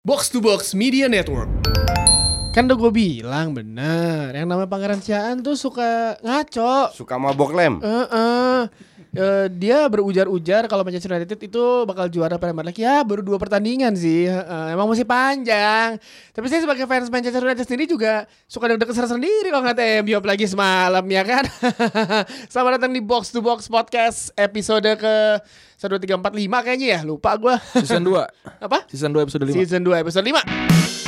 Box to Box Media Network. Kan udah gue bilang bener, yang namanya Pangeran Ciaan tuh suka ngaco. Suka mabok lem. Eh, eh. Eh, dia berujar-ujar kalau Manchester United itu bakal juara Premier League. Ya baru dua pertandingan sih. Eh, emang masih panjang. Tapi saya sebagai fans Manchester United sendiri juga suka deg-degan sendiri kalau ngeliat MU apalagi semalam ya kan? Selamat datang di Box to Box Podcast episode ke 1, 2, 3, 4, 5 kayaknya ya. Lupa gue Season 2 apa? Season 2 episode 5 Season 2 episode 5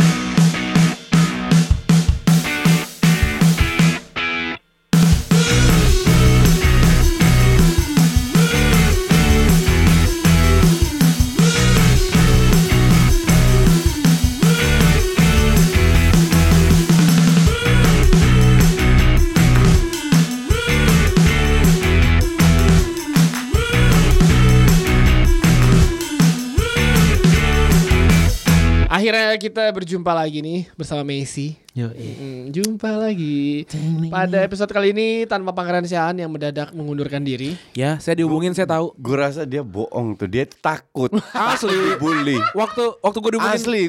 Akhirnya kita berjumpa lagi nih bersama Messi Yo, Hmm, Jumpa lagi. Pada episode kali ini tanpa Pangeran Siaan yang mendadak mengundurkan diri. Ya saya dihubungin saya tahu. Gue rasa dia bohong tuh, dia takut. Asli. Bully. Waktu waktu gue dihubungin Asli,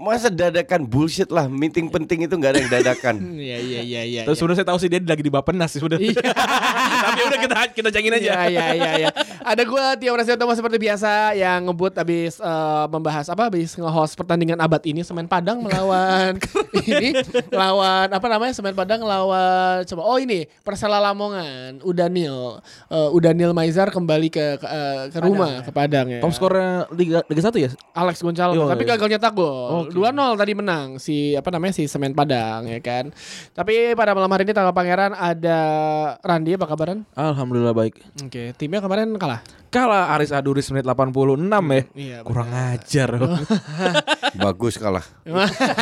masa dadakan bullshit lah. Meeting penting itu nggak ada yang dadakan. Iya iya iya iya Terus sebenarnya saya tahu sih dia lagi di Bapenas sih sudah. Iya. Tapi udah kita kita jangin aja. Iya iya iya iya. Ada gue Tio Prasetyo seperti biasa yang ngebut abis eh, membahas apa? Abis nge-host pertandingan abad ini Semen Padang melawan ini lawan apa namanya Semen Padang lawan coba oh ini Persela Lamongan Udanil Eh, Udanil Maizar kembali ke ke, eh, ke rumah ke Padang ya. Top skornya Liga Liga 1 ya? Alex Gonçalves Yo, tapi iya. gagal nyetak gol. 2-0 tadi menang si apa namanya si Semen Padang ya kan. Tapi pada malam hari ini tanggal Pangeran ada Randi apa kabaran? Alhamdulillah baik Oke, timnya kemarin kalah. Kalah Aris Aduris menit 86 ya Iya. Kurang ajar Bagus kalah.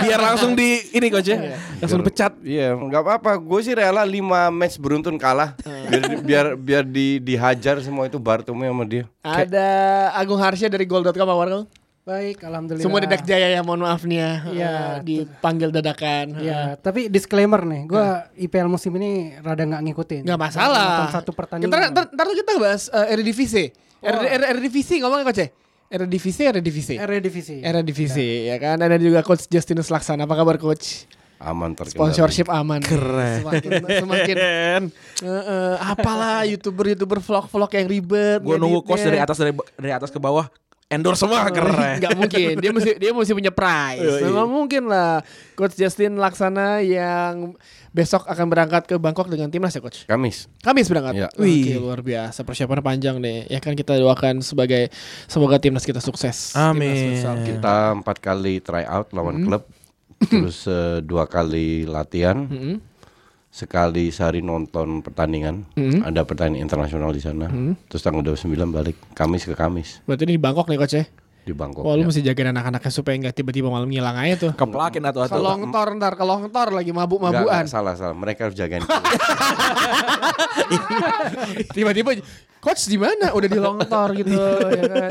Biar langsung di ini coach ya Langsung dipecat Iya, nggak apa-apa. Gue sih rela 5 match beruntun kalah. Biar biar biar di dihajar semua itu Bartomeu sama dia. Ada Agung Harsya dari goal.com apa Warkal? Baik, alhamdulillah. Semua dedak jaya ya, mohon maaf nih ya. Iya, Eh, dipanggil dadakan. Ya, tapi disclaimer nih, gua IPL musim ini rada nggak ngikutin. Nggak masalah. Nonton satu Kita pertandingan. ntar, ntar tuh kita bahas uh, Eredivisie. Er- er- Eredivisie ngomongnya coach ya? Eredivisie, Eredivisie. Eredivisie. Eredivisie ya kan ada juga coach Justinus Laksana apa kabar coach Aman terkendali. sponsorship aman Keren. semakin semakin Eh, eh, apalah youtuber youtuber vlog vlog yang ribet Gue nunggu coach dari atas dari, dari atas ke bawah Endorse semua keren Gak mungkin dia mesti dia mesti punya prize iya. nggak mungkin lah coach Justin Laksana yang besok akan berangkat ke Bangkok dengan timnas ya coach Kamis. Kamis berangkat. Iya. Oke, Wih. luar biasa persiapan panjang deh. Ya kan kita doakan sebagai semoga timnas kita sukses. Amin. Timnas. Kita empat kali try out lawan Hmm. klub. Terus eh, dua kali latihan. Mm-mm. Sekali sehari nonton pertandingan. Hmm. Ada pertandingan internasional di sana. Terus tanggal 29 balik Kamis ke Kamis Berarti ini di Bangkok nih coach ya. di Bangkok. Wah lu Ya. mesti jagain anak-anaknya supaya nggak tiba-tiba malam ngilang aja tuh. Keplakin atau atau Kelongtor ntar, kelongtor lagi mabuk-mabuan. enggak, salah salah. Mereka harus jagain. Tiba-tiba coach di mana? Udah di longtor gitu ya kan.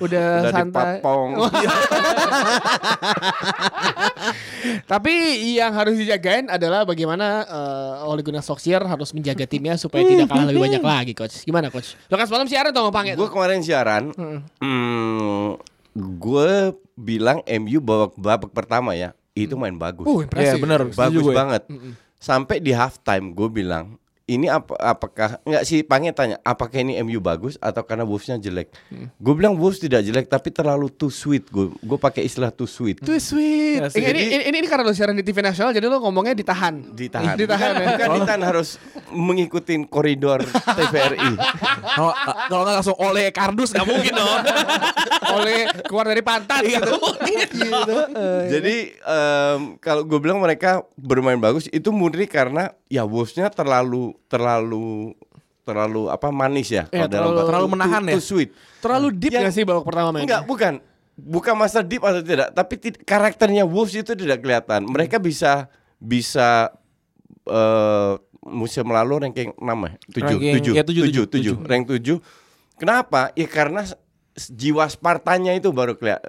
Udah, Udah santai. Tapi yang harus dijagain adalah bagaimana eh, Ole Gunnar Solskjaer harus menjaga timnya supaya tidak kalah lebih banyak lagi coach. Gimana coach? Lo kan semalam siaran sama Pange. gue kemarin siaran, hmm, gue bilang MU babak babak pertama ya, itu main bagus, Uh. Iya bener bagus banget. Sampai di halftime gue bilang, ini apa apakah nggak sih Pange tanya, apakah ini MU bagus atau karena Wolves-nya jelek? Gue bilang Wolves tidak jelek tapi terlalu too sweet. Gue gue pakai istilah too sweet. Too sweet. Ya, sih. ini, ini, ini, ini karena lo siaran di TV nasional jadi lo ngomongnya ditahan. Ditahan. Ditahan ya. Bukan ditahan harus mengikuti koridor TVRI. Kalau kalau nggak langsung oleh kardus nggak mungkin dong. Oleh keluar dari pantat gitu. gitu. Jadi em, kalau gue bilang mereka bermain bagus itu murni karena ya Wolves-nya terlalu terlalu terlalu apa manis ya Iya, kalau dalam terlalu- terlalu menahan too- ya? too sweet. Terlalu deep Yang- gak sih babak pertama main? Enggak, bukan. Bukan masalah deep atau tidak, tapi karakternya Wolves itu tidak kelihatan. Mereka bisa bisa eh musim lalu ranking 6 ya? 7, Ranking- 7, ya, tujuh, 7, tujuh, 7, tujuh. rank 7. Kenapa? Ya karena jiwa Spartanya itu baru kelihatan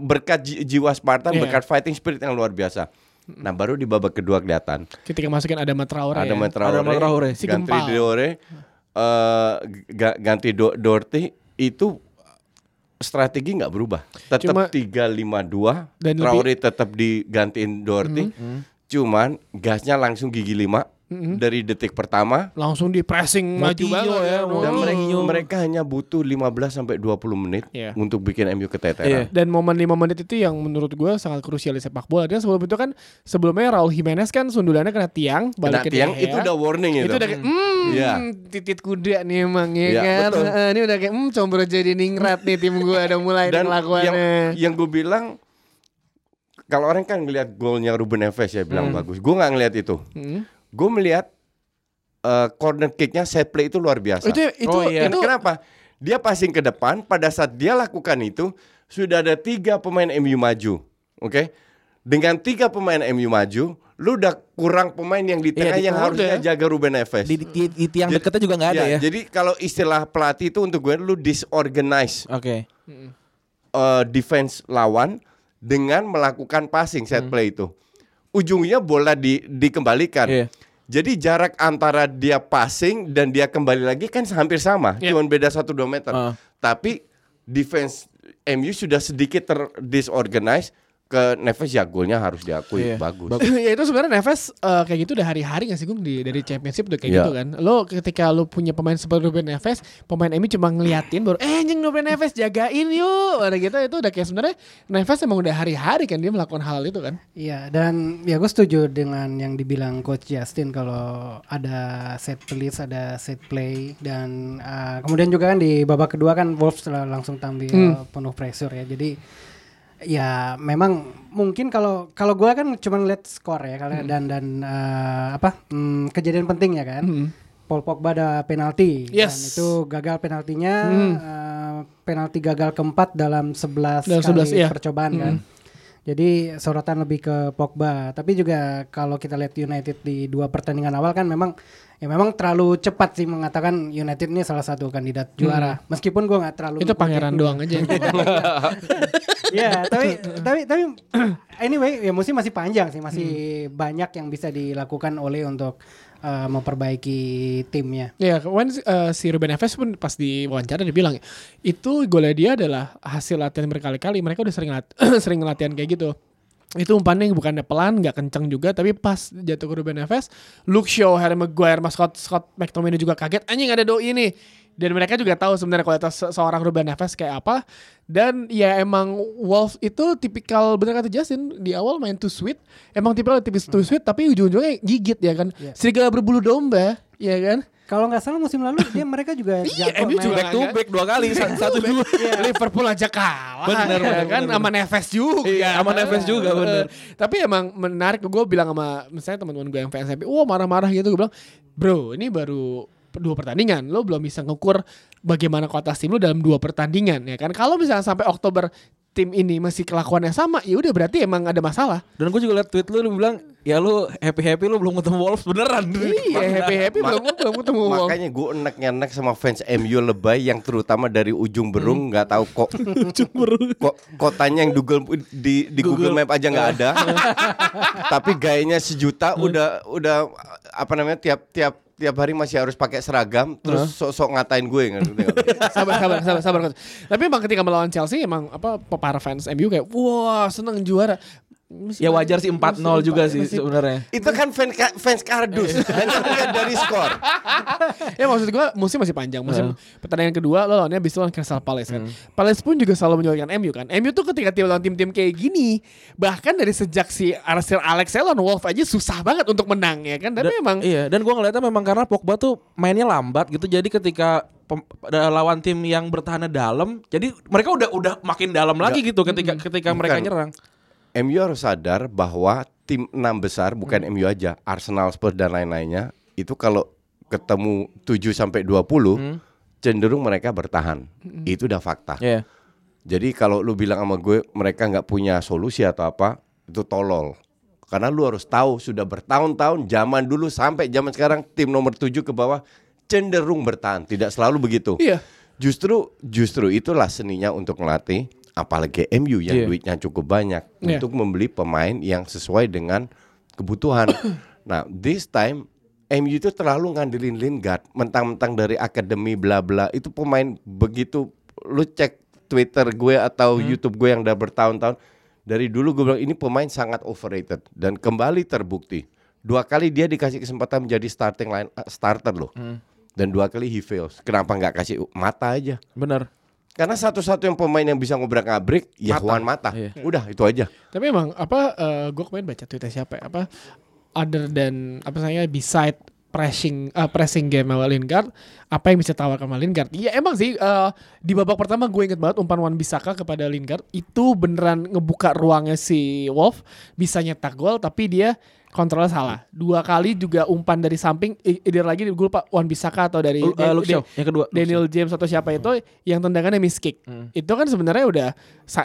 berkat ji- jiwa Spartan, Iya. berkat fighting spirit yang luar biasa. Nah, baru di babak kedua kelihatan. Ketika masukin ada Traore Ada ya. Matraore, Ada Matraore. Si ganti Gempal. Diore, eh, ga- ganti Do- Dorti itu strategi nggak berubah. Tetap Cuma- 3-5-2, Dan Traore tetap digantiin Doherty. Cuman gasnya langsung gigi 5 dari detik pertama langsung di pressing maju banget ya, Oh. dan mereka, mereka hanya butuh 15 sampai 20 menit Iya. untuk bikin MU Iya. keteteran. Dan momen 5 menit itu yang menurut gue sangat krusial di sepak bola. Dan sebelum itu kan sebelumnya Raul Jimenez kan sundulannya kena tiang, Kena balik ke tiang Gea. itu udah warning itu. itu udah kayak hmm, Iya. titit kuda nih emang ya Iya, kan. betul. Eh, ini udah kayak hmm combro jadi ningrat nih tim gue ada mulai Dan yang kelakuannya. yang gue bilang kalau orang kan ngelihat golnya Ruben Neves ya bilang bagus. Gue nggak ngelihat itu. Hmm. Gue melihat eh, corner kicknya set play itu luar biasa. Itu itu Oh, iya. itu Kenapa? Dia passing ke depan. Pada saat dia lakukan itu sudah ada tiga pemain MU maju. Oke? Dengan tiga pemain MU maju, lu udah kurang pemain yang di tengah di- yang harusnya jaga Ruben Neves. Di, di, di tiang Jadi- dekatnya juga nggak ada ya. Jadi kalau istilah pelatih itu untuk gue lu disorganize Oke. uh, defense lawan dengan melakukan passing set Hmm. play itu. Ujungnya bola di, dikembalikan. Iya. Jadi jarak antara dia passing dan dia kembali lagi kan hampir sama, Iya. cuma beda 1-2 meter. Ah. Tapi defense MU sudah sedikit terdisorganize ke Neves ya golnya harus diakui Iya. bagus. ya itu sebenarnya Neves eh, kayak gitu udah hari-hari gak sih Gung di dari championship udah kayak Iya. gitu kan. Lo ketika lo punya pemain seperti Ruben Neves, pemain MU cuma ngeliatin baru eh anjing Ruben Neves jagain yuk. Ada gitu itu udah kayak sebenarnya Neves emang udah hari-hari kan dia melakukan hal itu kan. Iya dan ya gue setuju dengan yang dibilang coach Justin kalau ada set plays, ada set play dan uh, kemudian juga kan di babak kedua kan Wolves langsung tampil Hmm. penuh pressure ya. Jadi ya memang mungkin kalau kalau gue kan cuma lihat skor ya kalau dan dan uh, apa hmm, kejadian penting ya kan. Paul Pogba ada penalti dan Yes. itu gagal penaltinya Hmm. uh, penalti gagal keempat dalam 11 Dalam kali 11, iya. percobaan kan. Jadi sorotan lebih ke Pogba. Tapi juga kalau kita lihat United di dua pertandingan awal kan memang ya memang terlalu cepat sih mengatakan United ini salah satu kandidat juara. Meskipun gua nggak terlalu Itu pangeran doang aja. Iya, tapi tapi tapi anyway ya musim masih panjang sih, masih banyak yang bisa dilakukan oleh untuk uh, memperbaiki timnya. Ya, kemarin eh, si Ruben Neves pun pas di wawancara dia bilang itu golnya dia adalah hasil latihan berkali-kali. Mereka udah sering lat- sering latihan kayak gitu. Itu umpannya bukannya pelan, nggak kenceng juga, tapi pas jatuh ke Ruben Neves, Luke Shaw, Harry Maguire, Mas Scott, Scott McTominay juga kaget. Anjing ada doi ini. Dan mereka juga tahu sebenarnya kualitas se- seorang Ruben Neves kayak apa. Dan ya emang Wolves itu tipikal bener kata Justin di awal main too sweet. Emang tipikal tipis too sweet tapi ujung-ujungnya gigit ya kan. Iya. Serigala berbulu domba, ya kan. Kalau nggak salah musim lalu dia mereka juga Iya, jago MU juga Back to back dua kali satu, satu dua. Liverpool aja kalah Bener, ya bener, kan sama Neves juga Iya, sama Neves juga, bener. tapi emang menarik gue bilang sama misalnya teman-teman gue yang fans MU wah marah-marah gitu gue bilang bro ini baru dua pertandingan lo belum bisa ngukur bagaimana kualitas tim lo dalam dua pertandingan ya kan kalau misalnya sampai Oktober tim ini masih kelakuannya sama ya udah berarti emang ada masalah Dan gue juga liat tweet lu, lu bilang ya lu happy happy lu belum ketemu Wolves beneran. iya happy happy belum belum ketemu Wolves. Makanya gue enek-enek sama fans MU lebay yang terutama dari ujung berung Hmm. nggak tahu kok kok kotanya yang Google di di Google, Map aja nggak ada. Tapi gayanya sejuta Hmm. udah udah apa namanya tiap tiap tiap hari masih harus pakai seragam terus sok-sok ngatain gue ngerti nggak? sabar sabar sabar sabar. Tapi emang ketika melawan Chelsea emang apa para fans MU kayak wah seneng juara Ya wajar sih 4-0 juga sih sebenarnya. Itu kan fans ka- fans kardus hanya melihat dari skor. ya maksud gue musim masih panjang musim pertandingan kedua lo lawannya bisa lawan Crystal Palace kan Palace pun juga selalu menyulitkan MU kan MU tuh ketika tim lawan tim-tim kayak gini bahkan dari sejak si Arsenal Alex lawan Wolf aja susah banget untuk menang ya kan tapi Dan- emang Iya, dan gua ngeliatnya memang karena Pogba tuh mainnya lambat gitu. Jadi ketika lawan tim yang bertahannya dalam, jadi mereka udah udah makin dalam lagi gitu ketika ketika mereka Bukan. nyerang. MU harus sadar bahwa tim enam besar bukan MU aja, Arsenal, Spurs dan lain-lainnya itu kalau ketemu 7 sampai 20 cenderung mereka bertahan. Itu udah fakta. Iya. Jadi kalau lu bilang sama gue mereka nggak punya solusi atau apa, itu tolol. Karena lu harus tahu sudah bertahun-tahun zaman dulu sampai zaman sekarang tim nomor 7 ke bawah cenderung bertahan, tidak selalu begitu. iya Justru justru itulah seninya untuk melatih apalagi MU yang Iya. duitnya cukup banyak Iya. untuk membeli pemain yang sesuai dengan kebutuhan. nah, this time MU itu terlalu ngandelin Lingard, mentang-mentang dari akademi bla bla itu pemain begitu lu cek Twitter gue atau YouTube gue yang udah bertahun-tahun dari dulu gue bilang ini pemain sangat overrated dan kembali terbukti dua kali dia dikasih kesempatan menjadi starting line eh, starter loh dan dua kali he fails kenapa nggak kasih mata aja Bener. Karena satu-satu yang pemain yang bisa ngobrak ngabrik ya Mata. Juan Mata Iya. udah itu aja Tapi emang apa gue kemarin baca tweetnya siapa ya? Apa other than apa saya beside pressing eh, pressing game sama Lingard apa yang bisa tawarkan sama Lingard? Iya emang sih eh, di babak pertama gue inget banget umpan Wan Bisaka kepada Lingard itu beneran ngebuka ruangnya si Wolf bisa nyetak gol tapi dia kontrolnya salah. Dua kali juga umpan dari samping i- either lagi gue lupa Wan Bisaka atau dari Uh, Dan- Luke Shaw, yang kedua. Luke Daniel James atau siapa itu yang tendangannya miss kick. Itu kan sebenarnya udah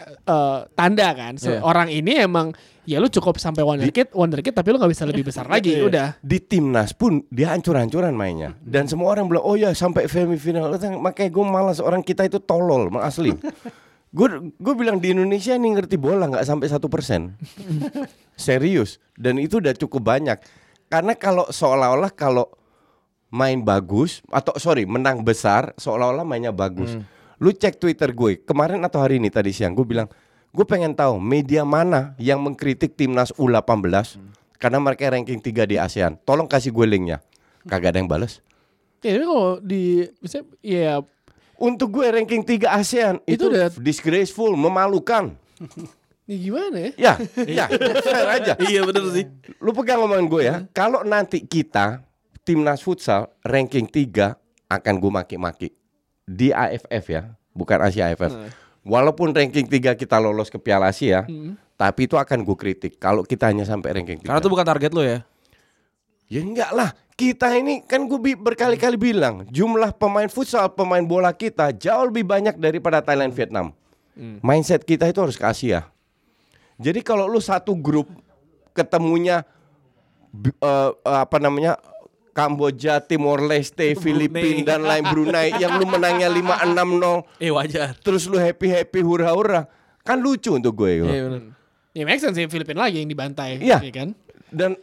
eh, tanda kan. Se- Iya. Orang ini emang ya lu cukup sampai wonderkid, wonderkid tapi lu nggak bisa lebih besar lagi. Udah. di timnas pun dia hancur-hancuran mainnya dan semua orang bilang oh ya sampai semifinal makanya gue malas orang kita itu tolol asli gue gue bilang di Indonesia nih ngerti bola nggak sampai satu persen. Serius. Dan itu udah cukup banyak. Karena kalau seolah-olah kalau main bagus atau sorry menang besar seolah-olah mainnya bagus. Lu cek Twitter gue kemarin atau hari ini tadi siang gue bilang gue pengen tahu media mana yang mengkritik timnas U18 karena mereka ranking 3 di ASEAN. Tolong kasih gue linknya. Kagak ada yang bales. Ya, tapi kalau di bisa ya untuk gue ranking 3 ASEAN Itu itu, udah- disgraceful memalukan. Ya gimana ya? ya ya fair aja. Iya bener sih. lu pegang omongan gue ya. Kalau nanti kita timnas futsal ranking 3 akan gue maki-maki. Di AFF ya bukan Asia AFF walaupun ranking 3 kita lolos ke Piala Asia tapi itu akan gue kritik. Kalau kita hanya sampai ranking 3 Karena itu bukan target lo ya. ya enggak lah kita ini kan gue berkali-kali bilang jumlah pemain futsal pemain bola kita jauh lebih banyak daripada Thailand Vietnam mindset kita itu harus ke Asia jadi kalau lu satu grup ketemunya eh, apa namanya Kamboja, Timor Leste, Filipina dan lain Brunei yang lu menangnya 5-6-0 Eh wajar. terus lu happy-happy hura-hura kan lucu untuk gue gitu. Iya bener. Ya make sense sih Filipina lagi yang dibantai, Iya. ya kan? dan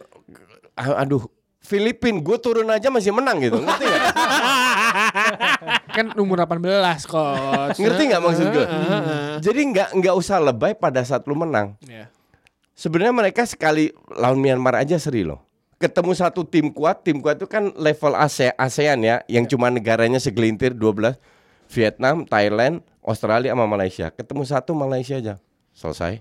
aduh Filipin gue turun aja masih menang gitu. Ngerti nggak? Kan umur 18 coach. ngerti nggak maksud gue jadi nggak nggak usah lebay pada saat lu menang. Ya. sebenarnya mereka sekali lawan Myanmar aja seri loh. Ketemu satu tim kuat tim kuat itu kan level ASE- ASEAN ya yang cuma negaranya segelintir 12 Vietnam Thailand Australia sama Malaysia. Ketemu satu Malaysia aja. Selesai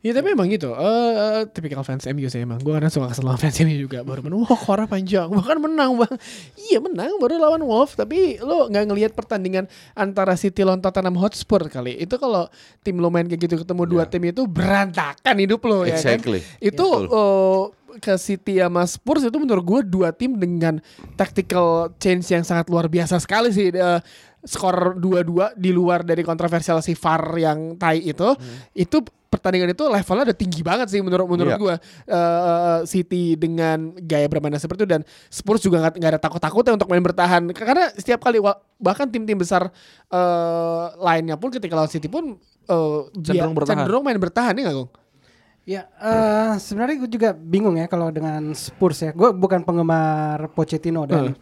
Ya tapi emang gitu, eh eh, tipikal fans MU sih emang. Gue kadang suka kesel sama fans MU juga. Baru menang, wah kora panjang, bahkan menang bang. Iya menang, baru lawan Wolves. Tapi lo nggak ngelihat pertandingan antara City lawan Tottenham Hotspur kali. Itu kalau tim lo main kayak gitu ketemu dua tim itu berantakan hidup lo ya kan. Exactly. Itu Betul. eh, ke City sama Spurs itu menurut gue dua tim dengan tactical change yang sangat luar biasa sekali sih. Eh, skor 2-2 di luar dari kontroversial si VAR yang tai itu. Itu pertandingan itu levelnya udah tinggi banget sih menurut menurut Iya. gua Eh, City dengan gaya bermain seperti itu dan Spurs juga nggak ada takut-takutnya untuk main bertahan karena setiap kali bahkan tim-tim besar eh, lainnya pun ketika lawan City pun dia Cenderung bertahan. cenderung main bertahan ya nggak Gong? Ya, eh, sebenarnya gue juga bingung ya kalau dengan Spurs ya. Gue bukan penggemar Pochettino dan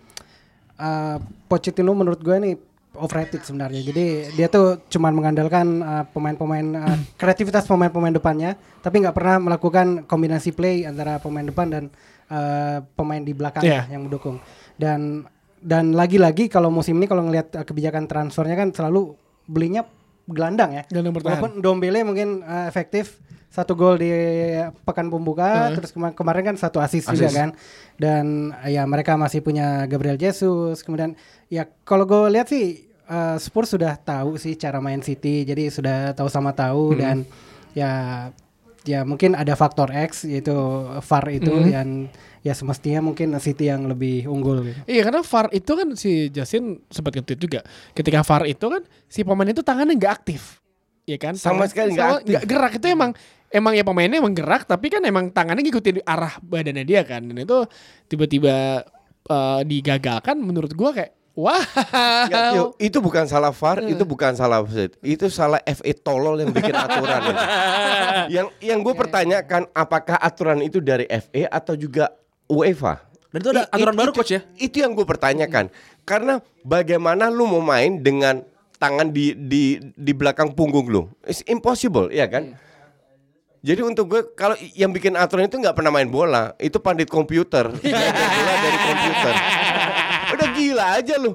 eh, Pochettino menurut gue nih overrated sebenarnya. Jadi dia tuh cuman mengandalkan eh, pemain-pemain eh, kreativitas pemain-pemain depannya, tapi nggak pernah melakukan kombinasi play antara pemain depan dan eh, pemain di belakangnya Iya. yang mendukung. Dan dan lagi-lagi kalau musim ini kalau ngelihat kebijakan transfernya kan selalu belinya gelandang ya. Gelandang bertahan. Walaupun Dombele mungkin eh, efektif satu gol di pekan pembuka terus kema- kemarin kan satu assist juga kan. Dan eh, ya mereka masih punya Gabriel Jesus kemudian ya kalau gue lihat sih eh, Spurs sudah tahu sih cara main City jadi sudah tahu sama tahu dan ya ya mungkin ada faktor X yaitu VAR itu dan ya semestinya mungkin City yang lebih unggul gitu. Iya karena VAR itu kan si Justin sempat nge-tweet juga. Ketika VAR itu kan si pemain itu tangannya nggak aktif. Iya kan? Sama Tangan- sekali nggak sama- gerak itu emang emang ya pemainnya emang gerak tapi kan emang tangannya ngikutin arah badannya dia kan. Dan itu tiba-tiba eh, digagalkan menurut gua kayak Tio, itu bukan salah VAR, itu bukan salah wasit. Itu salah FA tolol yang bikin aturan. yang yang gue pertanyakan apakah aturan itu dari FA atau juga UEFA? Dan itu ada I- aturan it- baru itu- coach ya. Itu yang gue pertanyakan. Karena bagaimana lu mau main dengan tangan di di di belakang punggung lu. It's impossible, ya kan? Jadi untuk gue kalau yang bikin aturan itu nggak pernah main bola, itu pandit komputer, Belajar bola dari komputer. Udah gila aja lu.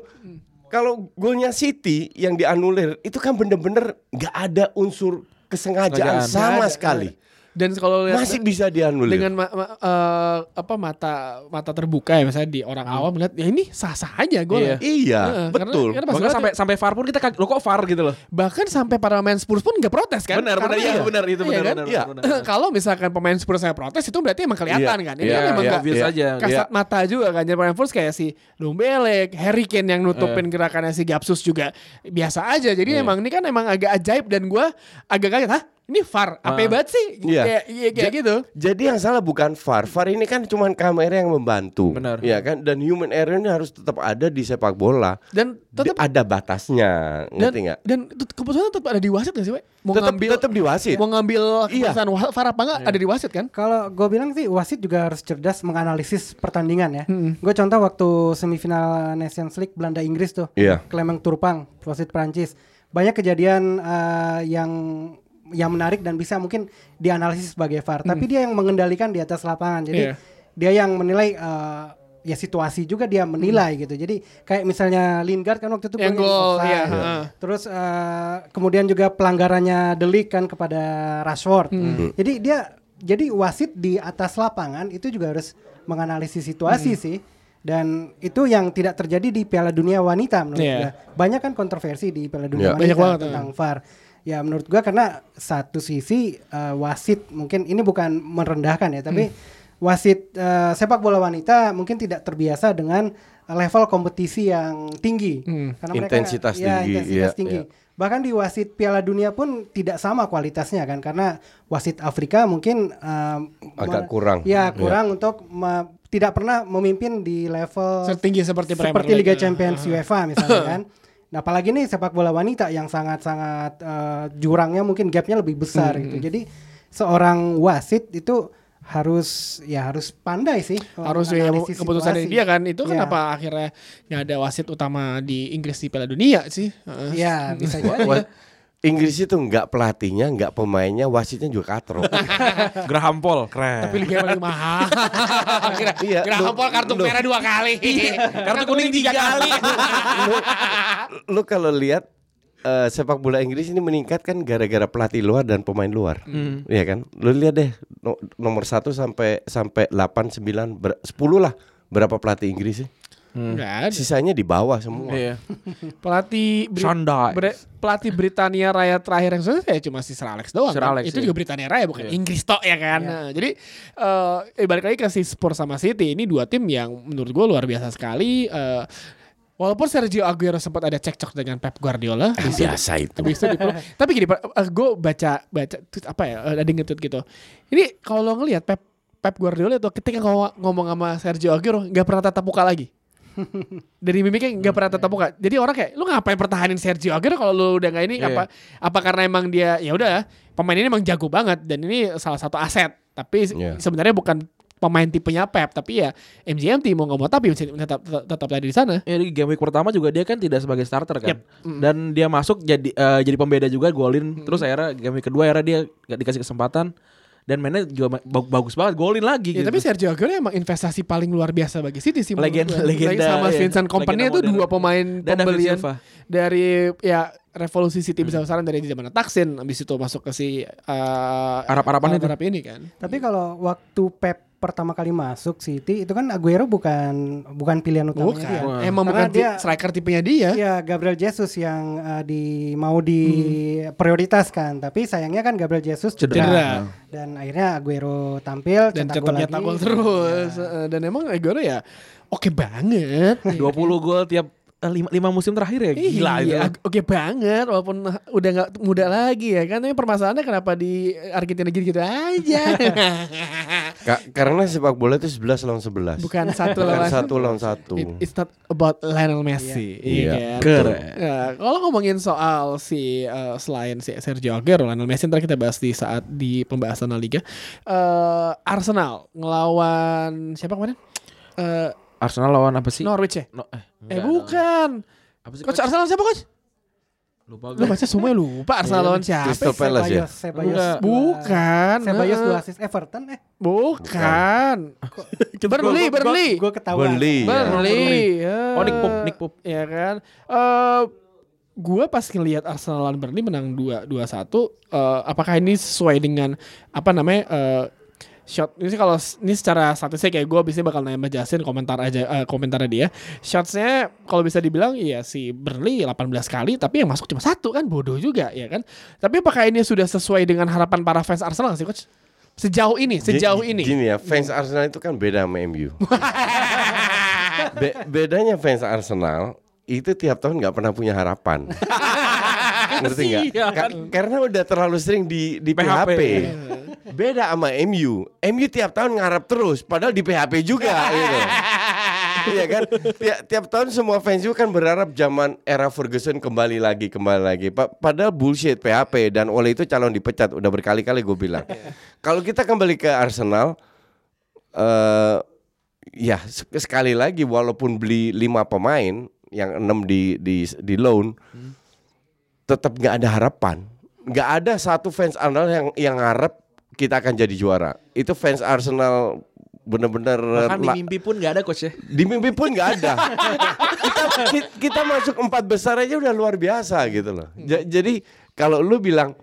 Kalau golnya City yang dianulir itu kan bener-bener nggak ada unsur kesengajaan Kesengajaan. sama Nggak ada, sekali. Dan kalau lihat Masih bisa dianulir. dengan ma- ma- eh, apa mata mata terbuka ya misalnya di orang awam melihat ya ini sah-sah aja gue Iya. Iya, karena- betul. karena pas Bahkan sampai sampai VAR pun kita kaget, lo kok VAR gitu loh. bahkan sampai para pemain Spurs pun nggak protes kan Benar, benar, Karena iya, ya- benar, itu iya benar, kan? benar, Iya. benar. kalau misalkan pemain Spurs saya protes itu berarti emang kelihatan Iya, kan ini iya, kan emang iya, iya. aja. kasat mata juga kan jadi pemain Spurs kayak si Dombele, Harry Kane yang nutupin gerakannya si Gapsus juga biasa aja jadi Iya. emang ini kan emang agak ajaib dan gue agak kaget hah ini VAR apa Ah. banget sih Iya. kayak, iya, kayak Ja- gitu Jadi yang salah bukan VAR. VAR ini kan cuma kamera yang membantu. Benar. Ya kan? Dan human error ini harus tetap ada di sepak bola. dan tetap ada batasnya, dan ngerti nggak? dan keputusan tetap ada di wasit gak sih, we? Mau Tetap ngambil tetap di wasit. mau ngambil Iya. keputusan wa- VAR apa enggak ada di wasit kan? Kalau gue bilang sih wasit juga harus cerdas menganalisis pertandingan ya. Hmm. Gue contoh waktu semifinal Nations League Belanda Inggris tuh, Iya. Clement Turpang, wasit Prancis. Banyak kejadian eh, yang yang menarik dan bisa mungkin dianalisis sebagai VAR. Tapi dia yang mengendalikan di atas lapangan. Jadi Iya. dia yang menilai eh, ya situasi juga dia menilai gitu. Jadi kayak misalnya Lingard kan waktu itu Yang gol, iya, heeh. Terus eh, kemudian juga pelanggarannya Delik kan kepada Rashford. Jadi dia jadi wasit di atas lapangan itu juga harus menganalisis situasi sih. Dan itu yang tidak terjadi di Piala Dunia Wanita menurut Iya. gua. Banyak kan kontroversi di Piala Iya. Dunia Banyak Wanita banget, tentang VAR. Ya menurut gua karena satu sisi eh, wasit mungkin ini bukan merendahkan ya, tapi wasit eh, sepak bola wanita mungkin tidak terbiasa dengan level kompetisi yang tinggi. Hmm. Karena mereka Intensitas ya, tinggi, intensitas iya, tinggi. iya. Bahkan di wasit Piala Dunia pun tidak sama kualitasnya kan karena wasit Afrika mungkin eh, Agak kurang. Ya, Iya. kurang untuk me- tidak pernah memimpin di level Setinggi seperti Premier seperti. Liga Champions UEFA misalnya kan. Nah, apalagi nih sepak bola wanita yang sangat-sangat eh, jurangnya mungkin gapnya lebih besar Hmm. gitu. Jadi seorang wasit itu harus ya harus pandai sih harus ya keputusan dari dia kan itu Ya. kenapa akhirnya nggak ada wasit utama di Inggris di Piala Dunia sih Heeh. Ya, bisa jadi. Inggris itu nggak pelatihnya, nggak pemainnya, wasitnya juga katro. Graham Paul, keren. tapi liga paling mahal Iya, Graham Paul kartu lu- merah dua kali Kartu kuning tiga kali. lu, lu kalau lihat eh, sepak bola Inggris ini meningkat kan gara-gara pelatih luar dan pemain luar, Iya kan? Lu lihat deh no- nomor 1 sampai sampai 8 9 ber, 10 lah berapa pelatih Inggris sih? Nggak ada Sisanya di bawah semua. Iya. pelatih Shandai. Bre- pelatih Britania Raya terakhir yang sukses ya cuma si Sir Alex doang Sir kan? Alex, itu iya. juga Britania Raya bukan Inggris tok ya kan Nah, jadi eh eh, balik lagi ke si Spurs sama City ini dua tim yang menurut gue luar biasa sekali eh, walaupun Sergio Aguero sempat ada cekcok dengan Pep Guardiola di situ- Biasa itu. Habis itu tapi gini gue baca baca tweet apa ya eh, ada ngetweet gitu ini kalau lo ngelihat Pep Pep Guardiola itu ketika ngomong, ngomong sama Sergio Aguero nggak pernah tatap muka lagi dari mimiknya nggak pernah tatap muka jadi orang kayak lu ngapain pertahanin Sergio Aguero kalau lu udah nggak ini Iya. apa apa karena emang dia ya udah pemain ini emang jago banget dan ini salah satu aset tapi Iya. sebenarnya bukan pemain tipenya Pep tapi ya MGMT mau nggak mau tapi tetap tetap, tetap ada di sana Ya di game week pertama juga dia kan tidak sebagai starter kan. Yep. Mm. Dan dia masuk jadi eh, jadi pembeda juga golin. Terus akhirnya game week kedua akhirnya dia gak dikasih kesempatan dan mainnya juga bagus banget golin lagi Ya, gitu. tapi Sergio Aguero emang investasi paling luar biasa bagi City sih menurut Legenda- sama iya. Vincent Kompany itu modern. dua pemain Dan pembelian dari ya revolusi City besar besaran dari zaman Taksin habis itu masuk ke si uh, Arab-Araban itu. Arab ini kan. Tapi kalau waktu Pep pertama kali masuk City itu kan Aguero bukan bukan pilihan utamanya Bukan. dia. Wah. Emang Karena bukan dia- striker tipenya dia. Iya Gabriel Jesus yang eh, di mau diprioritaskan, tapi sayangnya kan Gabriel Jesus cedera, Cedera. dan akhirnya Aguero tampil Dan cetak gol lagi. gol terus. Uh, Dan emang Aguero ya oke banget. 20 gol tiap 5, musim terakhir ya gila itu. Iya, oke banget walaupun udah nggak muda lagi ya kan. Tapi permasalahannya kenapa di Argentina gitu-gitu aja. Ka- karena sepak bola itu 11 lawan 11. Bukan satu Bukan lawan satu lawan satu. It- it's not about Lionel Messi. Iya. Iya. kan? Keren. Ya, kalau ngomongin soal si eh, selain si Sergio Aguero, Lionel Messi ntar kita bahas di saat di pembahasan La Liga. Eh, Arsenal ngelawan siapa kemarin? Eh, Arsenal lawan apa sih? Norwich ya? No, eh, Eh bukan. Apa sih Coach Arsenal siapa coach? Lupa Lu baca semua lupa Arsenal lawan siapa? Crystal Palace ya? Sebayos. Bukan. Sebayos dua assist Everton eh. Bukan. Burnley, Burnley. Gue ketahuan. Burnley. ya. Burnley. ya. Oh, Nick Pope, Nick Pope. Ya kan. Eh gua pas ngelihat Arsenal lawan Burnley menang 2 2-1 eh, apakah ini sesuai dengan apa namanya eh, shot ini sih kalau ini secara statistik kayak gue biasanya bakal nanya Jasin komentar aja eh, komentarnya dia shotsnya kalau bisa dibilang iya si Burnley 18 kali tapi yang masuk cuma satu kan bodoh juga ya kan tapi apakah ini sudah sesuai dengan harapan para fans Arsenal sih coach sejauh ini sejauh Gi- ini Gini ya, fans Arsenal itu kan beda sama MU. Be- bedanya fans Arsenal itu tiap tahun nggak pernah punya harapan. Ngerti nggak? Iya. Ka- karena udah terlalu sering di di PHP. PHP. Beda sama MU. MU tiap tahun ngarap terus, padahal di PHP juga gitu. Iya kan? Tiap, tiap tahun semua fans itu kan berharap zaman era Ferguson kembali lagi, kembali lagi. Pa- padahal bullshit PHP dan oleh itu calon dipecat. Udah berkali-kali gue bilang. Kalau kita kembali ke Arsenal, eh ya sek- sekali lagi walaupun beli lima pemain yang enam di di di loan, tetap nggak ada harapan. Nggak ada satu fans Arsenal yang yang ngarep kita akan jadi juara. Itu fans Arsenal bener-bener Bahkan di mimpi pun nggak ada coach ya. di mimpi pun nggak ada. kita, ki- kita masuk empat besar aja udah luar biasa gitu loh. Ja- jadi kalau lu bilang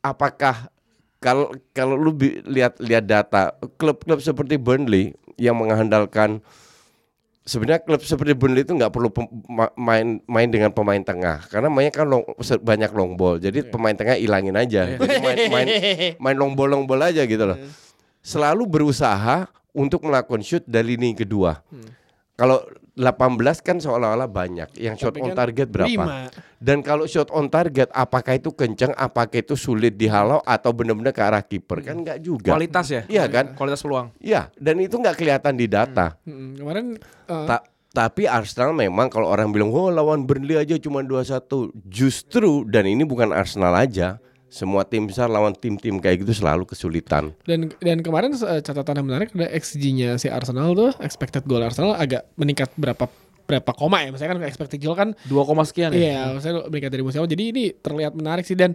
apakah kalau kalau lu lihat lihat data klub-klub seperti Burnley yang mengandalkan sebenarnya klub seperti Burnley itu nggak perlu main main dengan pemain tengah. Karena mainnya kan long, banyak long ball. Jadi pemain tengah ilangin aja. Jadi main main main long ball long ball aja gitu loh. Selalu berusaha untuk melakukan shoot dari lini kedua. Kalau 18 kan seolah-olah banyak yang shot Tapi on kan target berapa dan kalau shot on target apakah itu kencang apakah itu sulit dihalau atau benar-benar ke arah kiper kan nggak juga Kualitas ya. Iya kan? Kualitas peluang. Iya, dan itu nggak kelihatan di data. Mm, kemarin eh, Ta- tapi Arsenal memang kalau orang bilang, "Oh, lawan Burnley aja cuma 2-1." Justru dan ini bukan Arsenal aja. Semua tim besar lawan tim-tim kayak gitu selalu kesulitan. Dan dan kemarin eh, catatan yang menarik ada XG-nya si Arsenal tuh expected goal Arsenal agak meningkat berapa berapa koma ya. Misalnya kan expected goal kan Dua koma sekian ya. iya, maksudnya meningkat dari musim lalu. Jadi ini terlihat menarik sih dan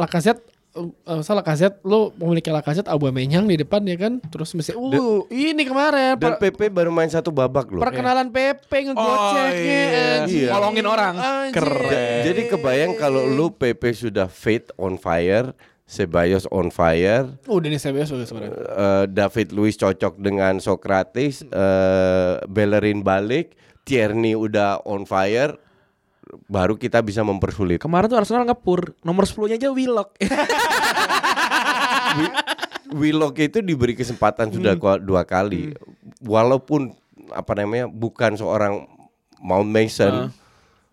Lacazette uh, salah Lacazette lu memiliki Lacazette Aubameyang di depan ya kan terus mesti uh ini kemarin Dan PP baru main satu babak loh. perkenalan Pepe ngegoceknya iya. anjing. Iya. Nolongin orang. Anjing. Keren. Ja- Jadi kebayang kalau lu PP sudah fit on fire, Ceballos on fire, Oh, Denis Ceballos bagus sebenarnya. eh, David Luiz cocok dengan Socrates, eh, Bellerin balik, Tierney udah on fire, baru kita bisa mempersulit. Kemarin tuh Arsenal ngepur nomor 10-nya aja Willock. Willock itu diberi kesempatan sudah kua- dua kali, walaupun apa namanya bukan seorang Mount Mason,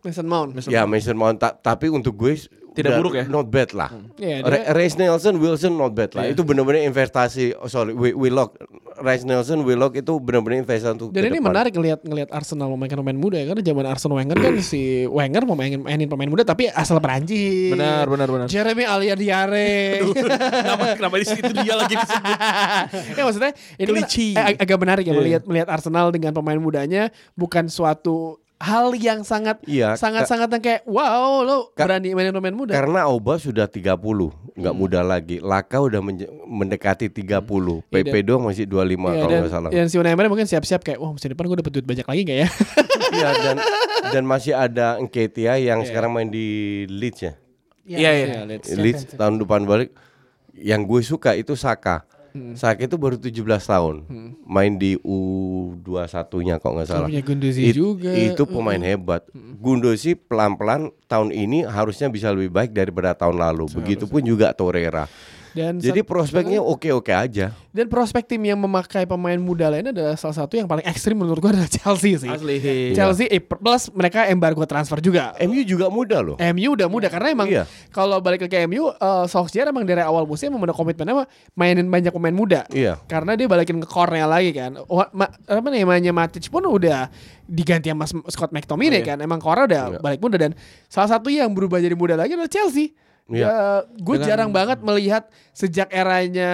Mason Mount. ya Mason Mount, ta- tapi untuk gue Tidak buruk ya? not bad lah. Iya, Re- dia- Reece Nelson, Wilson not bad lah. Iya. Itu benar-benar investasi. Oh sorry, Wi- Willock, Reece Nelson, Willock itu benar-benar investasi untuk Dan ke ini depan. menarik ngelihat ngelihat Arsenal memainkan pemain muda ya karena zaman Arsenal Wenger kan si Wenger mau mainin, mainin pemain muda tapi asal Perancis. benar, benar, benar. Jeremy Aliadiare. kenapa kenapa di situ dia lagi disebut? ya maksudnya ini kan, ag- agak menarik ya Iya. melihat melihat Arsenal dengan pemain mudanya bukan suatu hal yang sangat Iya, sangat sangat yang kayak wow lo berani mainin pemain muda. Karena Auba sudah 30, nggak muda lagi. Laka udah mendekati 30. Iya, PP doang masih 25 Iya, kalau nggak salah. dan si Unai mungkin siap-siap kayak wah musim depan gue dapet duit banyak lagi gak ya? Iya dan dan masih ada Nketiah yang Iya. sekarang main di Leeds ya. Iya, iya. Iya, Leeds. Leeds tahun depan balik. Yang gue suka itu Saka. Hmm. Saka itu baru 17 tahun. Main di U21-nya kok nggak salah. punya Gunduzi It- juga. Itu pemain hebat. Gundosi pelan-pelan tahun ini harusnya bisa lebih baik daripada tahun lalu. Begitupun juga Torreira. Dan Jadi prospeknya oke-oke aja. dan prospek tim yang memakai pemain muda lainnya adalah salah satu yang paling ekstrim menurut gue adalah Chelsea sih. Asli. Chelsea eh, plus mereka embargo transfer juga. MU juga muda loh. MU udah muda karena emang Iya. kalau balik ke MU uh, Solskjaer emang dari awal musim emang udah komitmennya mah mainin banyak pemain muda. Iya. Karena dia balikin ke core-nya lagi kan. Wah, ma, apa namanya Matic pun udah diganti sama Scott McTominay Oh, iya. kan. Emang core udah Iya. balik muda dan salah satu yang berubah jadi muda lagi adalah Chelsea. Iya. Ya, gue Dengan- jarang banget melihat sejak eranya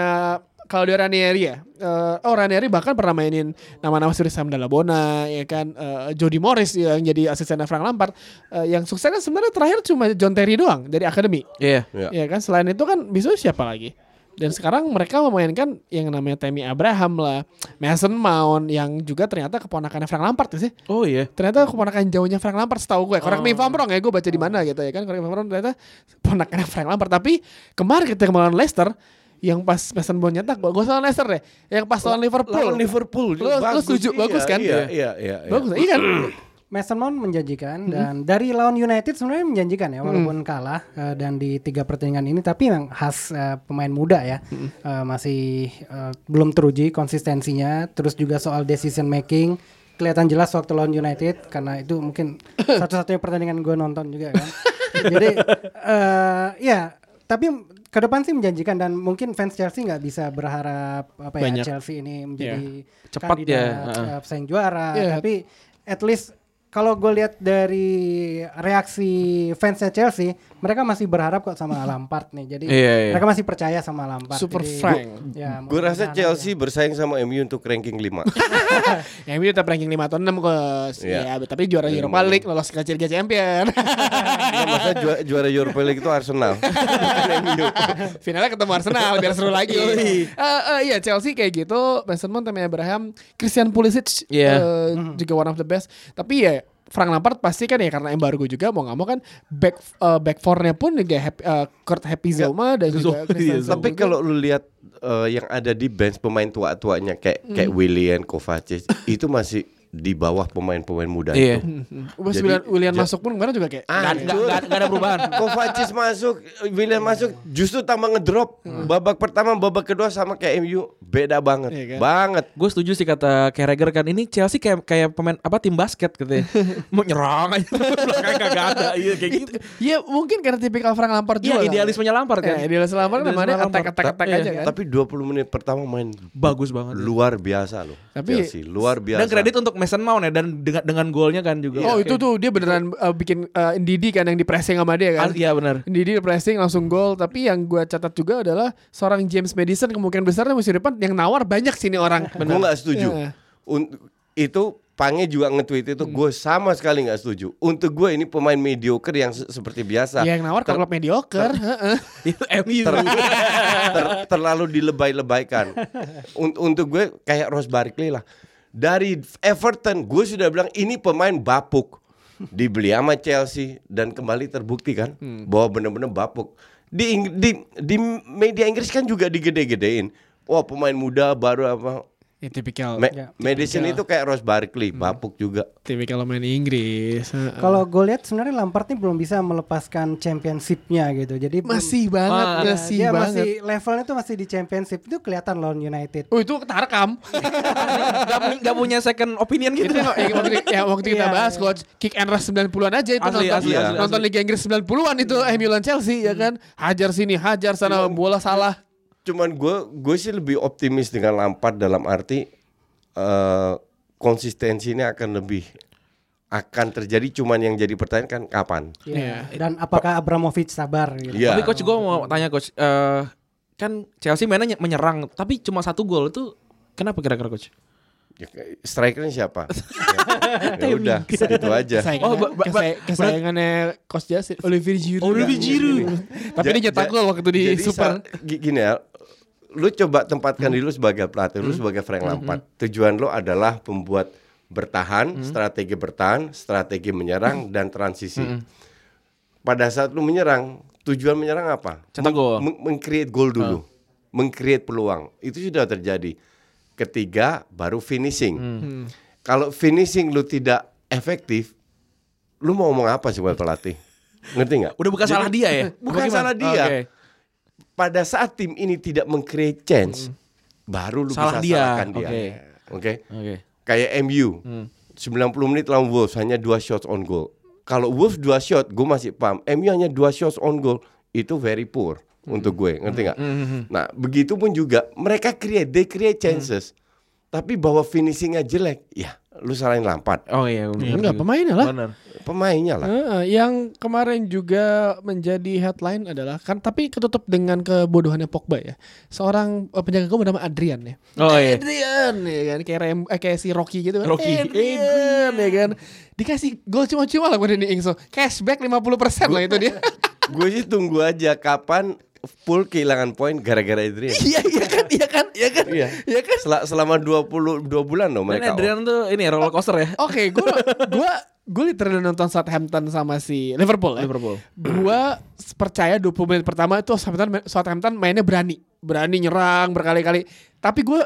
kalau di Ranieri ya, eh, oh Ranieri bahkan pernah mainin nama-nama seperti Sam Dalabona, ya kan, eh, Jody Morris yang jadi asistennya Frank Lampard, Eh, yang sukses kan sebenarnya terakhir cuma John Terry doang dari akademi, Iya. Ya. ya kan. Selain itu kan bisa siapa lagi? Dan sekarang mereka memainkan yang namanya Tammy Abraham lah, Mason Mount yang juga ternyata keponakannya Frank Lampard sih. Oh iya. Ternyata keponakan jauhnya Frank Lampard setahu gue. If I'm wrong ya, gue baca di mana gitu ya kan. I'm wrong ternyata keponakannya Frank Lampard. Tapi kemarin kita melawan Leicester yang pas Mason Mount nyetak, gue salah Leicester deh. Yang pas lawan Liverpool. Lawan Liverpool Lu- lu setuju? Bagus kan? Iya, iya, iya. iya. Bagus, iya kan? Mason Mount menjanjikan dan dari lawan United sebenarnya menjanjikan ya walaupun kalah eh, dan di tiga pertandingan ini tapi memang khas eh, pemain muda ya. Eh, masih eh, belum teruji konsistensinya. Terus juga soal decision making kelihatan jelas waktu lawan United karena itu mungkin satu-satunya pertandingan gue nonton juga kan. Jadi eh, ya tapi ke depan sih menjanjikan dan mungkin fans Chelsea nggak bisa berharap apa ya Banyak. Chelsea ini menjadi Cepat kandidat, ya, eh, pesaing juara. Iya. tapi at least kalau gue lihat dari reaksi fansnya Chelsea, mereka masih berharap kok sama Lampard nih. Jadi Iya, iya. mereka masih percaya sama Lampard. Super Jadi, frank. Ya, Gue rasa Chelsea bersaing sama MU untuk ranking 5. Yang ini tetap ranking 5 atau 6 kos. Iya. Ya, tapi juara Europa League lolos ke Liga Champion. Ya, masa juara, juara Europa League itu Arsenal. MU. Finalnya ketemu Arsenal biar seru lagi. Eh, eh, iya Chelsea kayak gitu, Mason Mount, Tammy Abraham, Christian Pulisic Iya. eh, juga one of the best. Tapi ya Frank Lampard pasti kan ya karena embargo juga mau nggak mau kan back eh, back four-nya pun juga happy, eh, Kurt Happy Zoma dan juga iya, Zoma Tapi kalau lu lihat eh, yang ada di bench pemain tua-tuanya kayak Hmm. kayak Willian Kovacic itu masih di bawah pemain-pemain muda Iya. itu. Pas Jadi, Willian, ja- masuk pun kemarin juga kayak Ah, nggak- nggak- nggak ada perubahan. Kovacic masuk, William masuk, justru tambah ngedrop. Babak pertama, babak kedua sama kayak MU, beda banget, Iya kan? banget. Gue setuju sih kata Carragher kan ini Chelsea kayak kayak pemain apa tim basket katanya. Mau nyerang aja belakang kagak ada. Iya kayak gitu. Iya mungkin karena tipikal Frank Lampard Iya juga. idealismenya Lampard kan. Ya, idealisme Lampard kan namanya Lampard. attack attack attack Iya. aja kan. Tapi 20 menit pertama main Bagus banget. luar biasa loh. Tapi- Chelsea, luar biasa. Dan kredit untuk Mason Mount ya dan dengan dengan golnya kan juga. Oh Oke. itu tuh dia beneran uh, bikin uh, Ndidi kan yang di pressing sama dia kan. Ah, Iya benar. Ndidi di pressing langsung gol tapi yang gua catat juga adalah seorang James Madison kemungkinan besarnya musim depan yang nawar banyak sini orang. Gue nggak setuju. Iya. Un- itu Pange juga nge-tweet itu gue sama sekali nggak setuju. Untuk gue ini pemain mediocre yang se- seperti biasa. Ya, yang nawar Ter- kalau mediocre. heeh. Itu MU. ter- ter- terlalu dilebay-lebaykan. Un- untuk gue kayak Ross Barkley lah. Dari Everton gue sudah bilang ini pemain bapuk. Dibeli sama Chelsea dan kembali terbukti kan bahwa benar-benar bapuk. Di, di di media Inggris kan juga digede-gedein. Wah pemain muda baru apa? Ya tipikal Ma- Ya, Madison itu kayak Ross Barkley, bapuk juga. tipikal main Inggris. heeh. Kalau gue lihat sebenarnya Lampard ini belum bisa melepaskan championship-nya gitu. Jadi belum- masih banget, Ah, Ya, masih dia banget. masih levelnya tuh masih di championship itu kelihatan lawan United. Oh itu ketarekam. gak, punya, gak punya second opinion gitu. itu yang waktu, ya, waktu kita Iya, bahas iya. coach kick and rush 90-an aja itu Asli, nonton asli, asli, nonton asli. Liga Inggris 90-an itu MU lawan Chelsea ya kan. Hajar sini, hajar sana bola salah. Cuman gue gue sih lebih optimis dengan Lampard dalam arti eh konsistensinya akan lebih akan terjadi. Cuman yang jadi pertanyaan kan kapan? Iya. Ya. Dan apakah Abramovich sabar gitu. Iya. Tapi coach gue mau tanya coach, eh, kan Chelsea mainnya ny- menyerang, tapi cuma satu gol itu kenapa kira-kira coach? Ya, strikernya siapa? ya, ya udah, itu aja. Kesayangan, Oh, kesay- kesayangannya Coach Jasin Olivier Giroud. Olivier Giroud. Tapi dia nyetak gol waktu di jadi Super. gini ya, lu coba tempatkan diri lu sebagai pelatih, lu sebagai Frank Lampard. Tujuan lu adalah membuat bertahan, strategi bertahan, strategi menyerang dan transisi. Pada saat lu menyerang, tujuan menyerang apa? Cetak gol. Meng- Meng-create gol dulu. Meng-create peluang. Itu sudah terjadi. Ketiga baru finishing. Kalau finishing lu tidak efektif, lu mau ngomong apa sih buat pelatih? Ngerti nggak? Udah bukan Jadi- salah dia ya? Bukan salah dia. Oke. Pada saat tim ini tidak meng-create chance, baru lu Salah bisa dia. salahkan dia. Oke. Oke. Oke. Kayak MU. 90 menit lawan Wolves hanya dua shots on goal. Kalau Wolves dua shot, gue masih paham. MU hanya dua shots on goal, itu very poor untuk gue, ngerti nggak? Nah, begitu pun juga mereka create, they create chances. Tapi bahwa finishingnya jelek, ya lu salahin Lampard. Oh iya, Enggak pemainnya lah. Benar. Pemainnya lah. Heeh, yang kemarin juga menjadi headline adalah kan tapi ketutup dengan kebodohannya Pogba ya. Seorang eh, penjaga gawang bernama Adrian ya. Oh iya. Adrian ya kan kayak Rem, eh, kayak si Rocky gitu kan. Rocky. Adrian, ya kan. Dikasih gol cuma-cuma lah pada Danny Ings. So, Cashback 50% lah itu dia. Gue sih tunggu aja kapan full kehilangan poin gara-gara Adrian. Iya iya kan, iya kan, iya kan. Iya. Iya kan? Sel- selama 22 bulan loh Dan mereka. Adrian tuh ini roller coaster ya. Oke, gue gue gue literally nonton Southampton sama si Liverpool. Ya. Liverpool. Gue percaya 20 menit pertama itu Southampton Southampton mainnya berani, berani nyerang berkali-kali. Tapi gue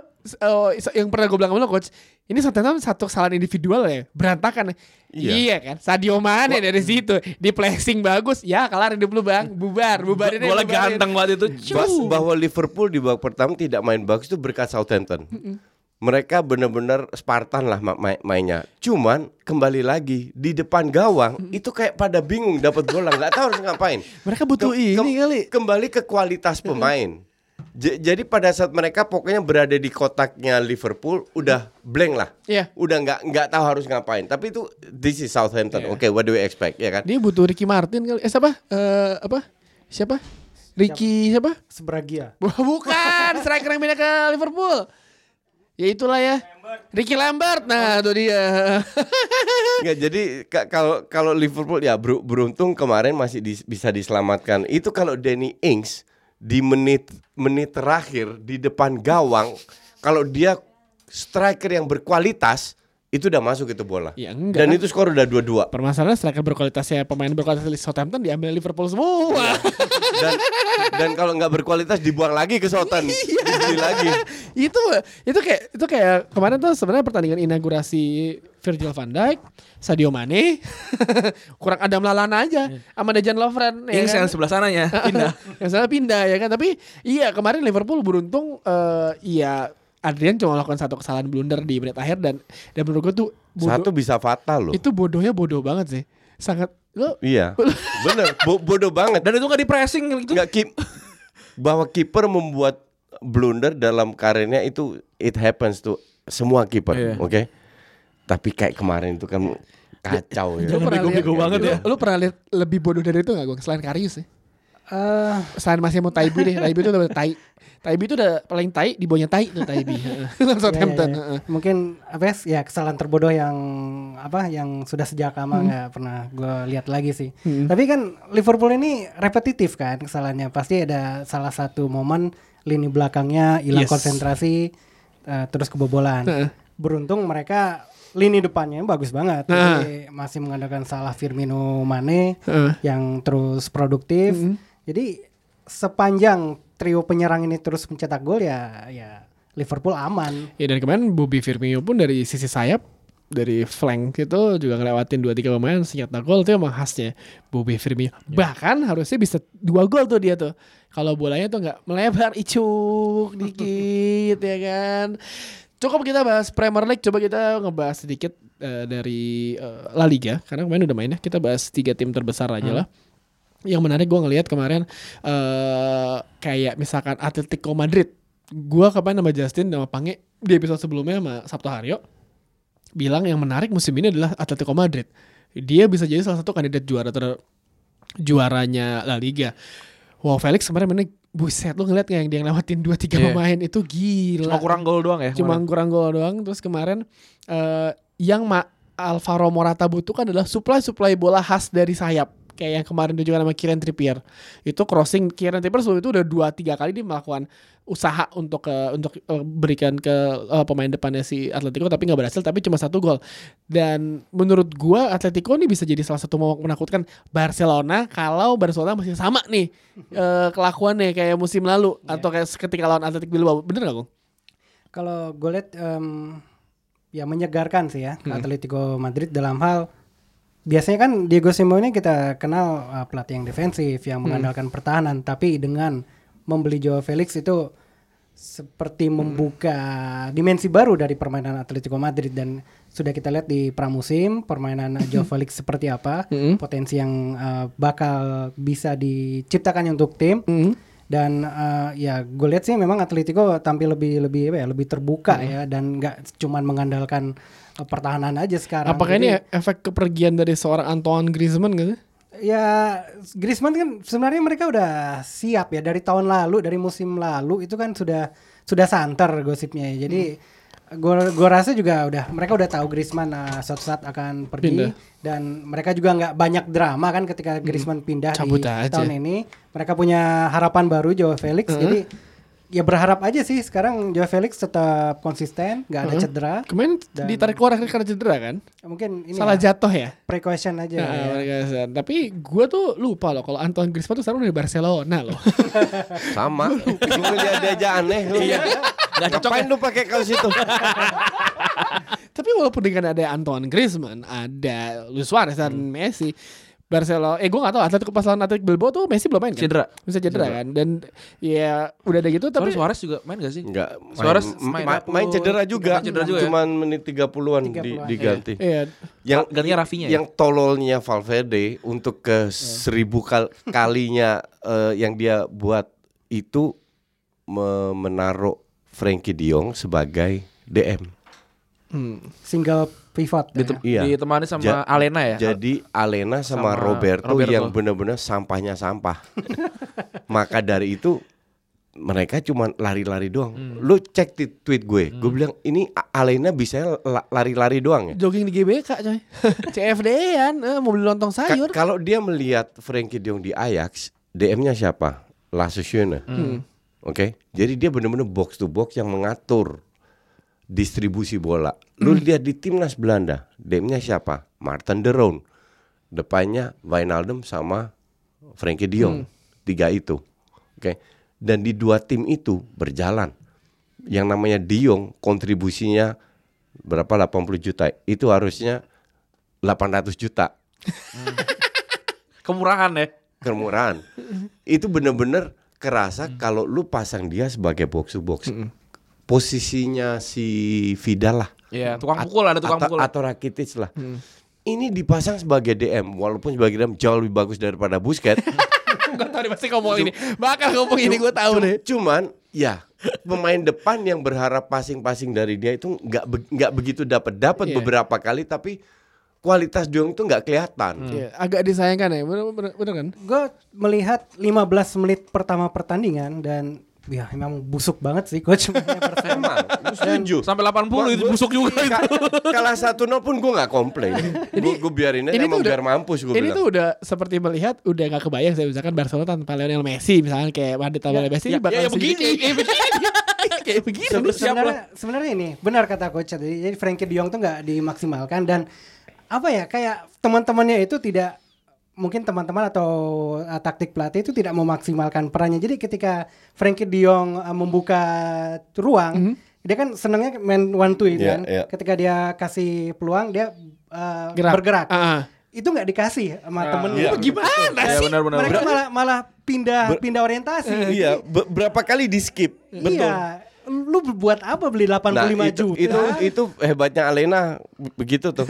yang pernah gue bilang sama lo coach, ini Southampton satu kesalahan individual ya, berantakan. Iya. Iya, kan, Sadio Mane dari situ di flexing bagus, ya kelar hidup lu bang, bubar, aja, Golnya bubarin. ganteng banget itu. Ba- Cuh. bahwa Liverpool di babak pertama tidak main bagus itu berkat Southampton. Mereka benar-benar Spartan lah ma- ma- mainnya. Cuman kembali lagi di depan gawang itu kayak pada bingung dapat bola nggak tahu harus ngapain. Mereka butuh Ke- ini kali. Kembali ke kualitas pemain. J- jadi pada saat mereka pokoknya berada di kotaknya Liverpool udah blank lah. Iya. Udah nggak nggak tahu harus ngapain. Tapi itu this is Southampton. Iya. Oke, what do we expect ya kan? Dia butuh Ricky Martin kali. Eh siapa? Eh apa? Siapa? Ricky siapa? Sebragia. Bukan, striker yang pindah ke Liverpool. Ya itulah ya. Ricky Lambert. Nah, itu dia. Nggak, jadi ka- kalau kalau Liverpool ya ber- beruntung kemarin masih dis- bisa diselamatkan. Itu kalau Danny Ings di menit menit terakhir di depan gawang kalau dia striker yang berkualitas itu udah masuk itu bola. Ya, enggak. Dan itu skor udah 2-2. Permasalahan striker berkualitasnya pemain berkualitas di Southampton diambil Liverpool semua. Dan dan kalau nggak berkualitas dibuang lagi ke Southampton. Dibeli lagi. itu itu kayak itu kayak kemarin tuh sebenarnya pertandingan inaugurasi Virgil van Dijk, Sadio Mane, kurang Adam Lallana aja sama Dejan Lovren ya Ings kan? yang sebelah sananya pindah. yang salah pindah ya kan tapi iya kemarin Liverpool beruntung eh, iya Adrian cuma melakukan satu kesalahan blunder di menit akhir dan dan menurut gue tuh bodoh, Satu bisa fatal loh. itu bodohnya bodoh banget sih sangat lo Iya. Bener, bo- bodoh banget. Dan itu nggak di pressing gitu. nggak keep bahwa kiper membuat blunder dalam karirnya itu it happens to semua kiper, Iya. oke? Tapi kayak kemarin itu kan kacau ya. Lu pernah lihat- banget ya. Lu pernah lihat lebih bodoh dari itu gak gue? Selain Karius ya? Eh, Selain masih mau Taibi deh. Taibi itu udah tai. Taibi itu udah paling tai di bawahnya tai tuh Taibi. Southampton. ya, ya, ya. heeh. Mungkin apa ya, ya kesalahan terbodoh yang apa yang sudah sejak lama nggak pernah gue lihat lagi sih. Tapi kan Liverpool ini repetitif kan kesalahannya. Pasti ada salah satu momen lini belakangnya hilang Yes. konsentrasi eh, terus kebobolan. Heeh. Beruntung mereka lini depannya bagus banget. Nah. Jadi masih mengandalkan salah Firmino Mane Heeh. yang terus produktif. Jadi sepanjang trio penyerang ini terus mencetak gol ya ya Liverpool aman. Ya dan kemarin Bobby Firmino pun dari sisi sayap dari flank itu juga ngelewatin dua tiga pemain senjata gol itu emang khasnya Bobby Firmino. Bahkan harusnya bisa dua gol tuh dia tuh. Kalau bolanya tuh nggak melebar icuk dikit ya kan. Cukup kita bahas Premier League, coba kita ngebahas sedikit eh, dari eh, La Liga karena kemarin udah main ya. Kita bahas tiga tim terbesar aja lah. Yang menarik gue ngelihat kemarin eh kayak misalkan Atletico Madrid. Gua kemarin sama Justin sama Pange di episode sebelumnya sama Sabtu Haryo bilang yang menarik musim ini adalah Atletico Madrid. Dia bisa jadi salah satu kandidat juara ter juaranya La Liga. Wow, Felix kemarin mainnya buset lu ngeliat nggak yang dia ngelewatin 2 3 Iya. pemain itu gila. Cuma kurang gol doang ya. Cuma kemarin. kurang gol doang. Terus kemarin eh yang Ma Alvaro Morata butuhkan adalah supply-supply bola khas dari sayap. Kayak yang kemarin juga sama Kieran Trippier. Itu crossing Kieran Trippier sebelum itu udah 2 3 kali dia melakukan usaha untuk ke untuk eh, berikan ke eh, pemain depannya si Atletico tapi nggak berhasil tapi cuma satu gol. Dan menurut gua Atletico ini bisa jadi salah satu momok menakutkan Barcelona kalau Barcelona masih sama nih eh, kelakuannya kayak musim lalu atau kayak ketika lawan Atletico Bilbao. Bener gak, Bung? Kalau gue lihat em, ya menyegarkan sih ya Hmm. Atletico Madrid dalam hal biasanya kan Diego Simeone kita kenal uh, pelatih yang defensif Hmm. yang mengandalkan pertahanan tapi dengan membeli Joao Felix itu seperti Hmm. membuka dimensi baru dari permainan Atletico Madrid dan sudah kita lihat di pramusim permainan Joao Felix seperti apa Hmm. potensi yang uh, bakal bisa diciptakan untuk tim Hmm. dan eh, ya gue lihat sih memang Atletico tampil lebih lebih apa ya lebih terbuka ya dan nggak cuman mengandalkan pertahanan aja sekarang. Apakah Jadi- ini efek kepergian dari seorang Antoine Griezmann gitu? Ya Griezmann kan sebenarnya mereka udah siap ya dari tahun lalu dari musim lalu itu kan sudah sudah santer gosipnya ya. Jadi gue gua rasa juga udah mereka udah tahu Griezmann uh, suatu saat akan pergi Pindah. dan mereka juga nggak banyak drama kan ketika Griezmann pindah Cabut di aja. tahun ini. Mereka punya harapan baru Joao Felix jadi ya berharap aja sih sekarang Joao Felix tetap konsisten nggak ada cedera. Kemarin Dan- ditarik keluar karena cedera kan? Mungkin ini Salah ya, jatuh ya? precaution aja Nah, ya. mereka- Tapi gue tuh lupa loh kalau Antoine Griezmann tuh sekarang udah di Barcelona loh. Sama. Lu ngeliat dia aja aneh lu. Iya. Nggak cocok Ngapain ya? lu pakai kaos itu? Tapi walaupun dengan ada Antoine Griezmann, ada Luis Suarez dan Hmm. Messi, Barcelona, eh gue gak tahu Atletico pas lawan Atletico Bilbao tuh Messi belum main kan? Cedera. Bisa cedera kan? Dan ya udah ada gitu Tapi Suarez juga main gak sih? Enggak. Suarez main, main ma- main cedera juga. Main cedera juga ya? Cuman menit 30-an di, 30-an, diganti. Iya. Yang Gantinya Rafinya ya? yang tololnya Valverde untuk ke seribu kal- kalinya eh, yang dia buat itu me- menaruh Frankie De Jong sebagai DM. Hmm. Single pivot. ya. Ditem- Iya. Ditemani sama Ja- Alena ya? Jadi Alena sama, Sama Roberto, Roberto. yang benar-benar sampahnya sampah. Maka dari itu mereka cuma lari-lari doang. Hmm. Lu cek di tweet gue, gue bilang ini Alena bisa la- lari-lari doang ya. Jogging di GBK coy. CFD-an, eh, mau beli lontong Ka- sayur. kalau dia melihat Frankie De Jong di Ajax, DM-nya siapa? Lasse Schöne. Hmm. Oke. Jadi dia benar-benar box to box yang mengatur distribusi bola. Lu lihat di timnas Belanda, DM-nya siapa? Martin de Roon. Depannya Wijnaldum sama Frankie De Jong. Tiga itu. Oke. Dan di dua tim itu berjalan. Yang namanya De Jong kontribusinya berapa 80 juta. Itu harusnya 800 juta Kemurahan ya? kemurahan. itu bener-bener kerasa kalau lu pasang dia sebagai box to box. Posisinya si Vidal lah Iya, tukang pukul ada tukang atau, pukul. atau Rakitic lah. Ini dipasang sebagai DM walaupun sebagai DM jauh lebih bagus daripada Busquets. gue tau nih pasti ngomong ini. Bakal ngomong ini gue tahu deh. Cuman ya pemain depan yang berharap passing-passing dari dia itu nggak be- nggak begitu dapat dapat Iya. beberapa kali tapi kualitas Jong itu nggak kelihatan. Iya, agak disayangkan ya. Bener, bener, bener kan? gue melihat 15 menit pertama pertandingan dan ya memang busuk banget sih coach mainnya Barcelona. Emang, gue setuju. Sampai 80 itu Gua- busuk juga Ka- itu. Kalah satu nol pun gue nggak komplain. Gue gue biarin aja ini emang tuh udah- biar mampus gue Ini bilang. tuh udah seperti melihat udah gak kebayang saya misalkan Barcelona tanpa Lionel Messi misalnya kayak Madrid tanpa Lionel Messi ya, bakal ya, ya begini. kayak, kayak sebenarnya sebenarnya ini benar kata coach jadi Frankie De Jong tuh nggak dimaksimalkan dan apa ya kayak teman-temannya itu tidak mungkin teman-teman atau uh, taktik pelatih itu tidak memaksimalkan perannya jadi ketika Frankie De Jong uh, membuka ruang dia kan senangnya main one two itu Iya, kan iya. ketika dia kasih peluang dia uh, Gerak. bergerak Ah, ah. itu nggak dikasih sama temennya iya. gimana Ya sih benar-benar. mereka malah malah pindah pindah orientasi Iya, be- berapa kali di skip. Betul. Iya. Lu buat apa beli 85 Nah, itu, juta? itu itu hebatnya Alena be- begitu tuh.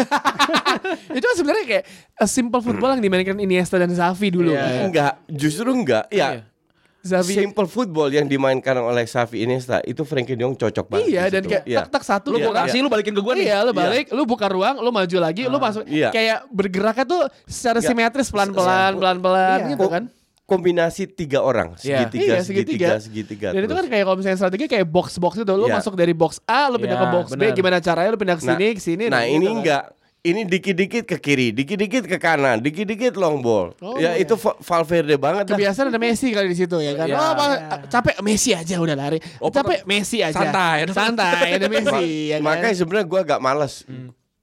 itu kan sebenarnya kayak a simple football yang dimainkan Iniesta dan Xavi dulu Iya. kan. enggak, justru enggak. Ya, Xavi simple football yang dimainkan oleh Xavi Iniesta itu Frankie De Jong cocok banget. iya dan kayak Iya. tak tak satu Lu kan. kasih lu balikin ke gua nih. Iya, lu balik, lu buka ruang, lu maju lagi, lu masuk. Iya. Kayak bergeraknya tuh secara Iya. simetris pelan-pelan, pelan-pelan Iya. gitu kan. Kombinasi tiga orang, Iya. segitiga, Iya, segitiga, segitiga. Dan itu terus. kan kayak kalau misalnya strategi kayak box box itu, lu Iya. masuk dari box A, lu pindah Iya, ke box B, benar. gimana caranya lu pindah ke sini, ke sini. Nah, gitu ini kan. enggak. Ini dikit-dikit ke kiri, dikit-dikit ke kanan, dikit-dikit long ball. Oh, ya iya. itu Va- Valverde banget. Kebiasaan ada Messi kali di situ ya kan. Iya. Oh, capek Messi aja udah lari. Oh, capek Messi aja. santai. Santai ada Messi ya kan. Makanya sebenarnya gue agak males.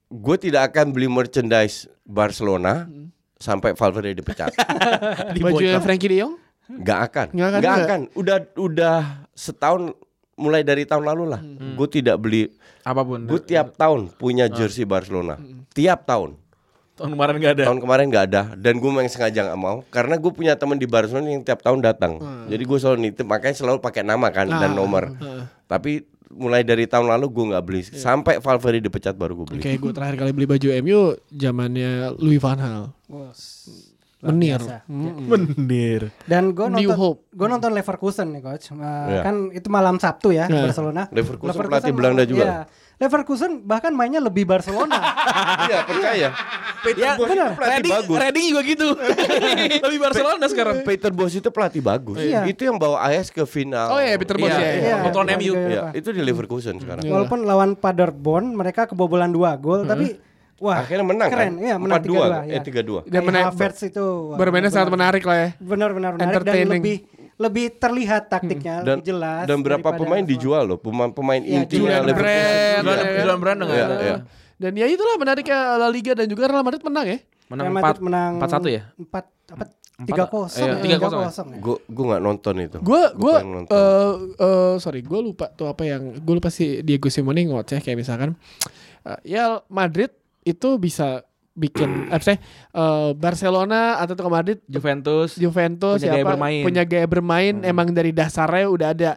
Gue tidak akan beli merchandise Barcelona sampai Valverde dipecat. baju Frankie De Jong Gak akan. Nggak akan juga? akan. Udah udah setahun mulai dari tahun lalu lah. Gue tidak beli. Apa pun. Gue tiap tahun punya jersey Barcelona. Tiap tahun. tahun kemarin enggak ada. Tahun kemarin nggak ada. Dan gue memang sengaja nggak mau. Karena gue punya teman di Barcelona yang tiap tahun datang. Jadi gue selalu nitip. Makanya selalu pakai nama kan dan nomor. Tapi mulai dari tahun lalu gue nggak beli. Sampai Valverde dipecat baru gue beli. Kayak gue terakhir kali beli baju MU zamannya Louis van Gaal. Menir. Mm-mm. Bener. Dan gue New nonton hope. gue nonton Leverkusen nih coach. Uh, Iya. Kan itu malam Sabtu ya Iya. Barcelona. Leverkusen pelatih Belanda juga. Iya. Leverkusen bahkan mainnya lebih Barcelona. Iya percaya. Peter Ya, Bosz itu pelatih Reading, bagus. Reading juga gitu. Lebih Barcelona sekarang. Peter Bosz itu pelatih bagus. Iya. Itu yang bawa AS ke final. Oh iya Peter Bosz Iya, ya. iya. ya. Kontrol bukan MU. Iya, apa. itu di Leverkusen sekarang. Iya. Walaupun lawan Paderborn mereka kebobolan dua gol tapi wah Akhirnya menang keren. kan? Iya, menang 4-2, 3-2 ya. eh 3-2. Dan Kai mena- Havertz itu wah, Bermainnya sangat menarik lah ya. Benar-benar menarik dan lebih lebih terlihat taktiknya Dan lebih jelas. dan berapa pemain semua. dijual loh, pemain pemain Iya, intinya Julian. Brand, Julian- ya kan? Julian Brand Iya, Eh, iya. Dan ya itulah menariknya La Liga dan juga Real Madrid menang ya. Menang Real 4 Madrid menang 4-1 ya? 4 apa Empat- 3-0. iya, ya, 3-0. 3-0 ya. Gue gue nggak nonton itu. Gue gue eh eh, sorry gue lupa tuh apa yang gue lupa si Diego Simeone ngoceh kayak misalkan eh, ya Madrid itu bisa bikin apa sih eh, Barcelona atau Madrid Juventus. Juventus Punya gaya siapa bermain. punya gaya bermain Hmm. emang dari dasarnya udah ada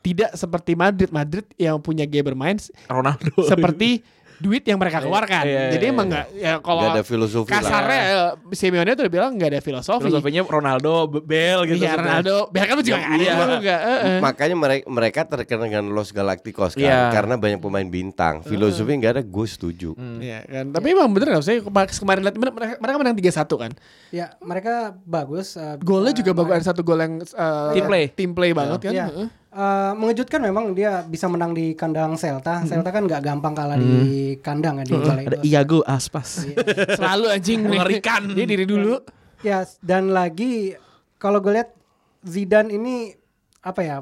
tidak seperti Madrid Madrid yang punya gaya bermain Ronaldo. seperti duit yang mereka keluarkan Iya, iya, jadi iya, emang nggak ya kalau Gak ada filosofi lah. kasarnya eh, Simeone tuh udah bilang nggak ada filosofi Filosofinya Ronaldo, Be- Bale gitu. Iya Ronaldo biar kan juga nggak ada Iya. juga eh, eh. Makanya mereka mereka terkenal dengan Los Galacticos kan Iya. karena banyak pemain bintang. Filosofi nggak ada, gue setuju. Iya kan. Tapi emang bener gak sih kema- kemarin lihat mereka, mereka menang 3-1 kan. Ya, mereka bagus. eh, Golnya juga bagus main. ada satu gol yang eh, Team play. Team play banget kan. Iya. Heeh. Eh, mengejutkan memang dia bisa menang di kandang Celta. Celta kan nggak gampang kalah di kandang kan di Balai Ada. Iago Aspas. Selalu anjing Mengerikan. Dia diri dulu. Ya, dan lagi kalau gue lihat Zidane ini apa ya?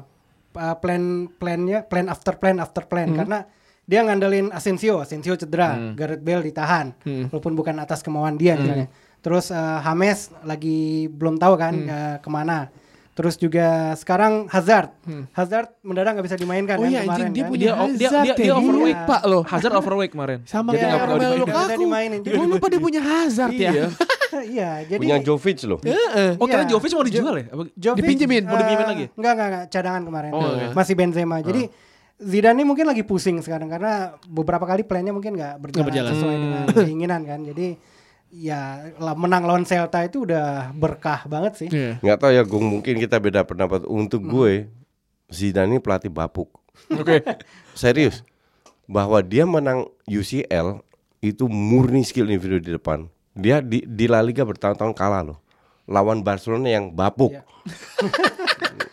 uh, plan plannya plan after plan after plan karena dia ngandelin Asensio, Asensio cedera, Gareth Bale ditahan, walaupun bukan atas kemauan dia misalnya. Terus uh, James lagi belum tahu kan uh, ke mana. Terus juga sekarang Hazard, Hazard mendadak nggak bisa dimainkan Oh kan iya anjing dia kan. punya Dia- oh, dia- Hazard dia- ya. dia overweight. Lupa loh. Hazard overweight kemarin. Sama Jadi kayak Romelu Lukaku. Gue lupa dia punya Hazard ya. Iya. iya, jadi Punya Jovic loh. Heeh. Oh, kira Iya. Jovic mau dijual ya? Apa- Jovic, Dipinjemin? Mau dipinjemin eh, lagi? Enggak, enggak, enggak, cadangan kemarin. Oh, oke. Masih Benzema. Jadi Zidane ini mungkin lagi pusing sekarang karena beberapa kali plannya mungkin nggak berjalan, berjalan. sesuai Hmm. dengan keinginan kan. Jadi ya menang lawan Celta itu udah berkah banget sih. Iya. Nggak tahu ya, gue mungkin kita beda pendapat. Untuk gue, Zidane ini pelatih bapuk. Oke. Serius. Bahwa dia menang UCL itu murni skill individu di depan. Dia di, di La Liga bertahun-tahun kalah loh. Lawan Barcelona yang bapuk. Iya.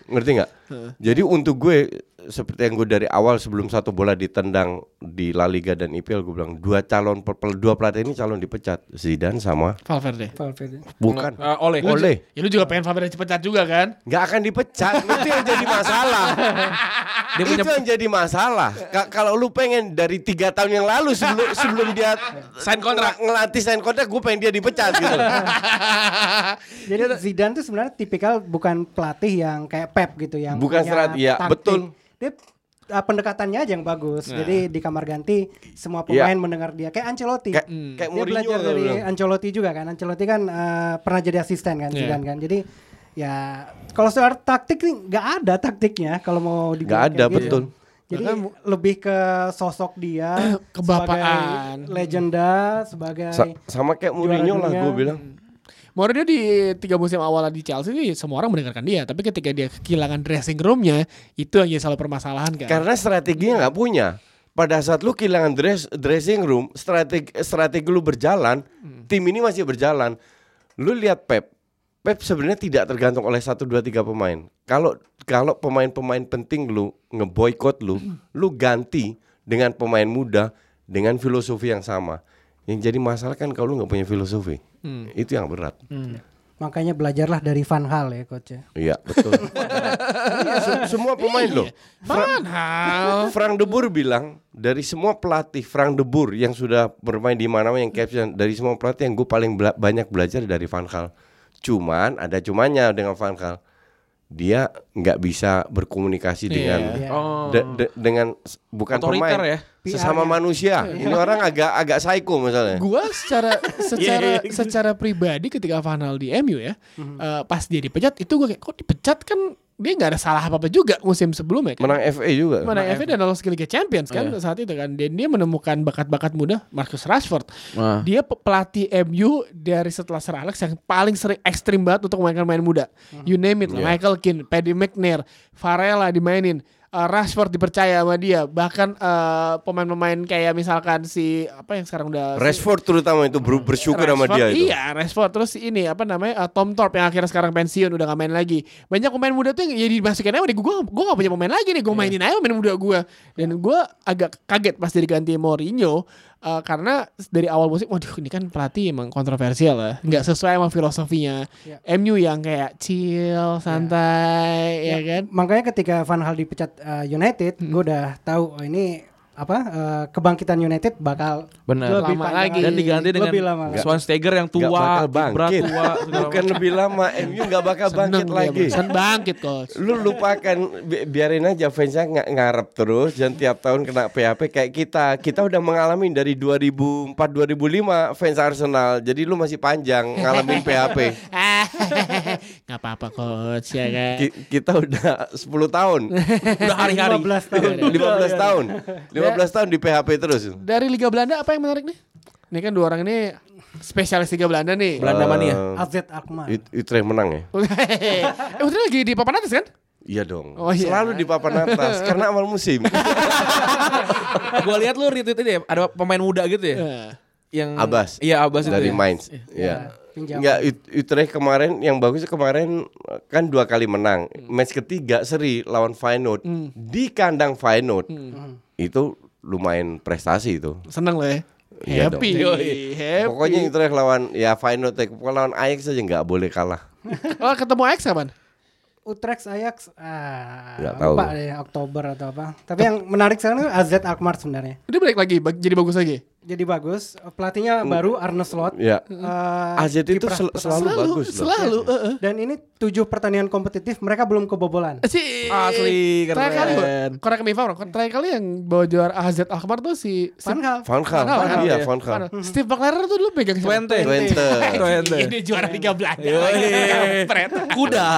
Ngerti nggak? Jadi untuk gue seperti yang gue dari awal sebelum satu bola ditendang di La Liga dan IPL gue bilang dua calon dua pelatih ini calon dipecat Zidane sama Valverde. Valverde. bukan Eh, oleh. Oleh Ya lu juga pengen Valverde dipecat juga kan? nggak akan dipecat itu yang jadi masalah Dia punya itu yang jadi masalah Ka- kalau lu pengen dari tiga tahun yang lalu sebelum sebelum dia Sign kontrak. ng- ngelatih sign kontrak gue pengen dia dipecat gitu Jadi Zidane tuh sebenarnya tipikal bukan pelatih yang kayak Pep gitu yang Bukan iya, taktik. betul. Dia uh, pendekatannya aja yang bagus. Nah. Jadi di kamar ganti semua Iya. pemain mendengar dia kayak Ancelotti. kayak Hmm. kayak dia Mourinho belajar dari bilang. Ancelotti juga kan. Ancelotti kan uh, pernah jadi asisten kan Iya. Zidane kan. Jadi ya kalau soal taktik nih nggak ada taktiknya kalau mau dibilang Nggak ada, gitu. betul. Jadi Bahkan- lebih ke sosok dia Kebapaan. sebagai legenda sebagai Sa- sama kayak Mourinho lah gue bilang Mourinho di tiga musim awal di Chelsea semua orang mendengarkan dia, tapi ketika dia kehilangan dressing roomnya itu yang jadi selalu permasalahan kan. Karena strateginya nggak punya. Pada saat lu kehilangan dress, dressing room, strategi strategi lu berjalan, tim ini masih berjalan. Lu lihat Pep. Pep sebenarnya tidak tergantung oleh satu dua tiga pemain. Kalau kalau pemain-pemain penting lu ngeboikot lu, lu ganti dengan pemain muda dengan filosofi yang sama. Yang jadi masalah kan kalau lu nggak punya filosofi. Itu yang berat. makanya belajarlah dari Van Hal ya coach ya. Iya, betul. Iya, se- semua pemain loh. Van Hal. Frank de Boer bilang dari semua pelatih Frank de Boer yang sudah bermain di mana-mana yang captain dari semua pelatih yang gue paling bela- banyak belajar dari Van Gaal. Cuman ada cumannya dengan Van Gaal. Dia nggak bisa berkomunikasi Iya. dengan Iya. Oh. de- de- dengan bukan Otoriter pemain ya? sesama PR-nya. manusia. Ini orang agak agak psycho misalnya. Gua secara secara iya. secara pribadi ketika Van Hal di MU ya, eh, pas dia dipecat itu gue kayak kok dipecat kan dia nggak ada salah apa apa juga musim sebelumnya kan. Menang FA juga. Menang FA dan lolos ke Liga Champions kan saat itu kan. Dan dia menemukan bakat-bakat muda Marcus Rashford. Nah. Dia pe- pelatih MU dari setelah Sir Alex yang paling sering ekstrim banget untuk memainkan pemain muda. You name it. Yeah. Michael Keane, Paddy McNair, Varela dimainin. Uh, Rashford dipercaya sama dia. Bahkan uh, pemain-pemain kayak misalkan si apa yang sekarang udah si- Rashford terutama itu ber- bersyukur sama Rashford, dia itu. Iya, Rashford terus ini apa namanya uh, Tom Thorpe yang akhirnya sekarang pensiun udah gak main lagi. Banyak pemain muda tuh yang ya dimasukin aja gue gue gak punya pemain lagi nih, Iya. gue mainin aja pemain muda gue. Dan gue agak kaget pas diganti Mourinho uh, karena dari awal musim waduh ini kan pelatih emang kontroversial ya. nggak sesuai sama filosofinya Ya. MU yang kayak chill, santai ya, kan. Makanya ketika Van Hal dipecat uh, United, Hmm. gue udah tahu oh, ini apa uh, kebangkitan United bakal Benar. lebih Lama panjang lagi. Dan diganti dengan lebih lama. lagi. Schweinsteiger yang tua, bakal bangkit. tua, Bukan lebih lama MU nggak bakal bangkit Seneng lagi. Sen bangkit coach. Lu lupakan bi- biarin aja fansnya ng ngarep terus dan tiap tahun kena PHP kayak kita. Kita udah mengalami dari 2004 2005 fans Arsenal. Jadi lu masih panjang ngalamin PHP. Nggak apa-apa coach ya kan. Ki- kita udah 10 tahun. Udah hari-hari. 15 tahun. 15 tahun. 15 tahun di PHP terus. Dari Liga Belanda apa yang menarik nih? Ini kan dua orang ini spesialis Liga Belanda nih. Belanda mania. AZ Alkmaar. Ut- Utrecht menang ya? eh Utrecht lagi di papan atas kan? Iya dong. Oh, iya. Selalu di papan atas karena awal musim. Gue lihat lu retweet ini ya, ada pemain muda gitu ya. Eh, Yang Abbas. Iya, Abbas itu. dari ya. Mainz. Ya, Iya. Pinjaman. Enggak Ut- Utrecht kemarin yang bagus kemarin kan dua kali menang. Match ketiga seri lawan Feyenoord di kandang Feyenoord. Itu lumayan prestasi itu. seneng loh ya. Iya happy, dong. happy. Pokoknya Utrecht lawan ya Feyenoord pokoknya lawan Ajax saja nggak boleh kalah. Oh ketemu Ajax kapan? Utrecht Ajax ah Nggak tahu. lupa deh Oktober atau apa. Tapi yang menarik sekarang itu AZ Alkmaar sebenarnya. Dia balik lagi, jadi bagus lagi. Jadi bagus. Pelatihnya baru Arne Slot. Ya. Eh, AZ itu kiprah sel- pertama. selalu bagus loh. Selalu. eh, eh. Dan ini tujuh pertandingan kompetitif mereka belum kebobolan. Si Asli, keren. Terakhir kali korek me Terakhir kali yang bawa juara AZ Alkmaar tuh si Van Gaal. Van Gaal. Iya, iya. Van Gaal. Steve McLaren tuh dulu pegang? Twente. Twente. Twente. Ini juara Liga Belanda. Kuda.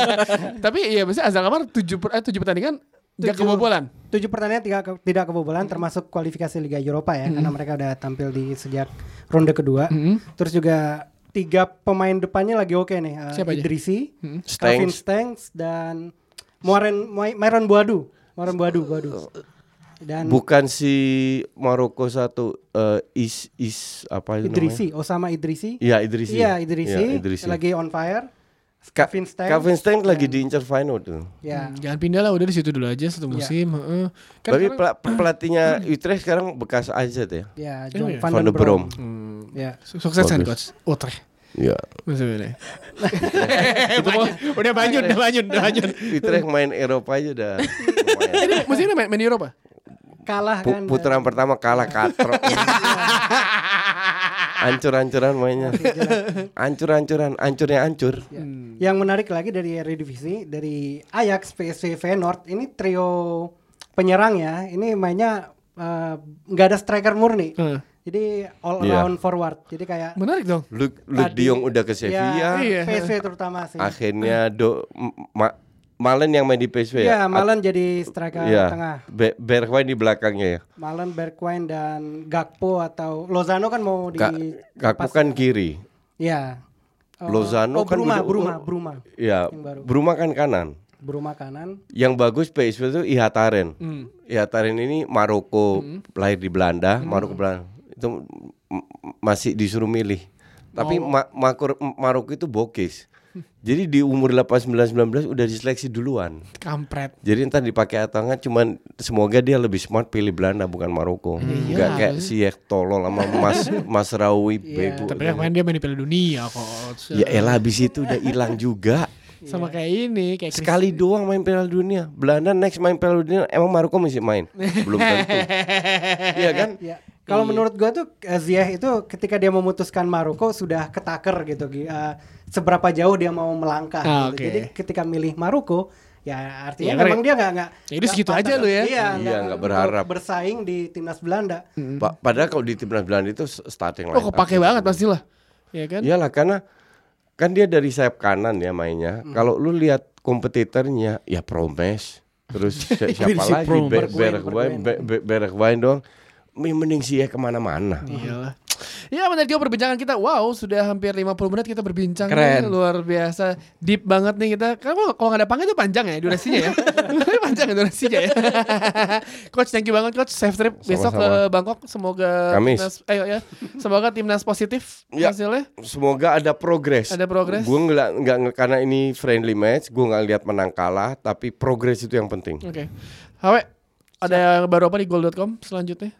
Tapi iya maksudnya Kamar 7 per, eh, 7 pertandingan Tujuh. kebobolan. Tujuh pertandingan tidak, ke- tidak kebobolan termasuk kualifikasi Liga Eropa ya karena mereka udah tampil di sejak ronde kedua. Terus juga tiga pemain depannya lagi oke nih. Uh, Siapa aja? Idrisi, Stengs. Calvin Stengs dan Moren Myron Buadu. Moren Buadu, Buadu. Dan Bukan si Maroko satu eh, is is apa itu namanya? Idrisi, Osama Idrisi. Iya, Idrisi. Iya, Idrisi, Iya, Idrisi. lagi on fire. Calvin Stengs. Calvin Stengs lagi diincar Feyenoord tuh. Ya. Hmm, Jangan pindah lah udah di situ dulu aja satu musim. heeh. Kan Tapi sekarang- pela- pelatihnya Utrecht sekarang bekas AZ ya. Ya, Iya, John iya. Van, Van der Brom. Brom. Hmm, Ya. su- sukses kan coach. Utrecht. Iya. Maksudnya. udah manyun, udah manyun, udah manyun. Utrecht main Eropa aja udah. lumayan. Ini musimnya main, main Eropa. Kalah kan. putaran pertama kalah katrok. Ancur-ancuran mainnya. Ancur-ancuran, ancurnya ancur. Ya. Yang menarik lagi dari Eredivisie dari Ajax, PSV, Feyenoord ini trio penyerang ya. Ini mainnya eh, nggak ada striker murni. Heeh. Jadi all Iya. around forward. Jadi kayak Menarik dong. Luke, Luke Jong udah ke Sevilla. Ya, Iya. PSV terutama sih. Akhirnya do M- Ma- Malen yang main di PSV ya. Iya, Malen jadi striker Iya. tengah. Be- Bergwijn di belakangnya ya. Malen, Bergwijn dan Gakpo atau Lozano kan mau di Ka Kaku kan kiri. Iya. Oh, Lozano oh, kan Bruma, udah- Bruma, Bruma. Ya, baru. Bruma kan kanan. Bruma kanan. Yang bagus PSV itu Ihataren. Hmm. Ihataren ini Maroko, lahir di Belanda, Maroko Belanda. Itu masih disuruh milih. Tapi Oh. Ma- Maroko itu bokis. Jadi di umur 18 19 udah diseleksi duluan. Kampret. Jadi entar dipakai atau enggak cuman semoga dia lebih smart pilih Belanda bukan Maroko. Enggak kayak Ziyech tolol sama Mas Mas Rawi bego. Tapi kan main dia main di Piala Dunia coach. Ya elah habis itu udah hilang juga. Sama kayak ini, kayak Chris- Sekali doang main Piala Dunia. Belanda next main Piala Dunia emang Maroko masih main? Belum tentu. Iya kan? Ya. Kalau menurut gua tuh eh, Ziyech itu ketika dia memutuskan Maroko sudah ketaker gitu Gi. Eh, seberapa jauh dia mau melangkah Ah, gitu. oke. Jadi ketika milih Maroko ya artinya Ya, memang dia nggak nggak Ya, itu nggak segitu aja lu ya. Iya, Iya, nggak berharap. bersaing di timnas Belanda. Pa- padahal kalau di timnas Belanda itu starting Oh, kepake banget pastilah. Ya kan? Iyalah karena kan dia dari sayap kanan ya mainnya. Hmm. Kalau lu lihat kompetitornya ya Promes. Terus si- siapa Si lagi? Promes. Be- Bergwijn, Bergwijn, Mending sih ya ke mana-mana. Iyalah. Ya menarik juga perbincangan kita. Wow, sudah hampir 50 menit kita berbincang. Keren. nih. Luar biasa. Deep banget nih kita. Karena kalau nggak ada pangkat itu panjang ya durasinya ya. panjang ya durasinya ya. coach, thank you banget coach. Safe trip besok ke Sama-sama. Bangkok. Semoga Kamis. timnas ayo ya. Semoga timnas positif Ya. hasilnya. Semoga ada progres. Ada progres. Gue nggak nggak nggak- karena ini friendly match, gue nggak lihat menang kalah, tapi progres itu yang penting. Oke. Hawe, ada yang baru apa di goal.com selanjutnya?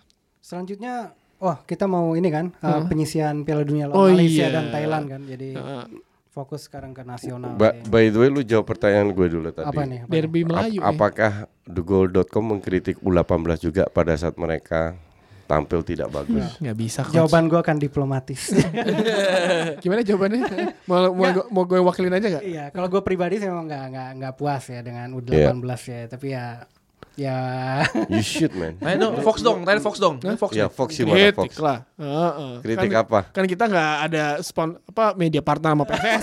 Selanjutnya Wah kita mau ini kan uh, penyisian Piala Dunia Oh, lawan Malaysia iya. dan Thailand kan jadi Heeh. fokus sekarang ke nasional. Ba- ya. by the way, lu jawab pertanyaan gue dulu tadi. Apa nih? Apa nih? Derby Ap- Melayu. ya. apakah thegoal.com mengkritik U18 juga pada saat mereka tampil tidak bagus? Nggak bisa coach. Jawaban gue akan diplomatis. Gimana jawabannya? mau mau, gua- mau gue wakilin aja gak? Iya, kalau gue pribadi sih memang nggak nggak nggak puas ya dengan U18 ya, tapi ya ya You should man. Nah itu Fox dong, tanya Fox dong. Ini Fox. Ya. Fox gimana Fox? Kritik lah. Heeh. Kritik kan, apa? Kan kita nggak ada spon apa media partner sama PSS.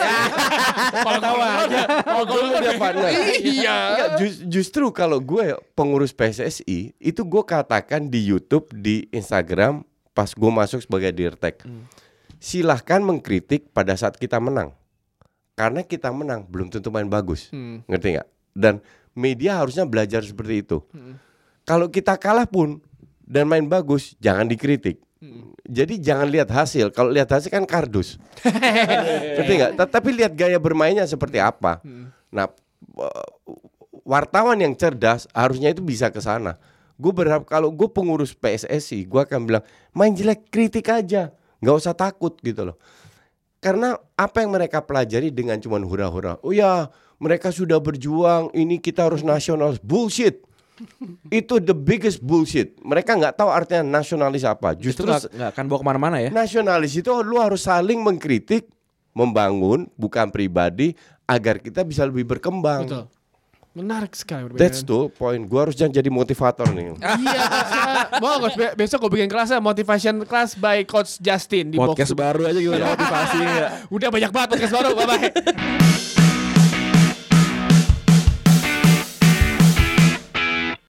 Kalau tahu aja. Oh, gue media partner. Iya. Enggak, justru kalau gue pengurus PSSI itu gue katakan di YouTube, di Instagram pas gue masuk sebagai dirtek, silahkan mengkritik pada saat kita menang, karena kita menang belum tentu main bagus, Hmm. ngerti nggak? Dan media harusnya belajar seperti itu. Kalau kita kalah pun dan main bagus, jangan dikritik. Jadi jangan lihat hasil. Kalau lihat hasil kan kardus. Ngerti nggak? Ta- Tapi lihat gaya bermainnya seperti apa. Nah, uh, wartawan yang cerdas harusnya itu bisa ke sana. Gue berharap kalau gue pengurus PSSI, gue akan bilang main jelek kritik aja, nggak usah takut gitu loh. Karena apa yang mereka pelajari dengan cuman hura-hura. Oh ya, mereka sudah berjuang, ini kita harus nasional. Bullshit. Itu the biggest bullshit. Mereka nggak tahu artinya nasionalis apa. Justru nggak akan bawa ke mana-mana ya. nasionalis itu lu harus saling mengkritik, membangun, bukan pribadi, agar kita bisa lebih berkembang. Betul. Menarik sekali perbedaan. That's the point. Gua harus jangan jadi motivator nih. Iya. Ya. Coach be- besok gue bikin kelasnya motivation class by coach Justin di Podcast box. baru aja gimana motivasi ya. Udah banyak banget podcast baru. Bye bye.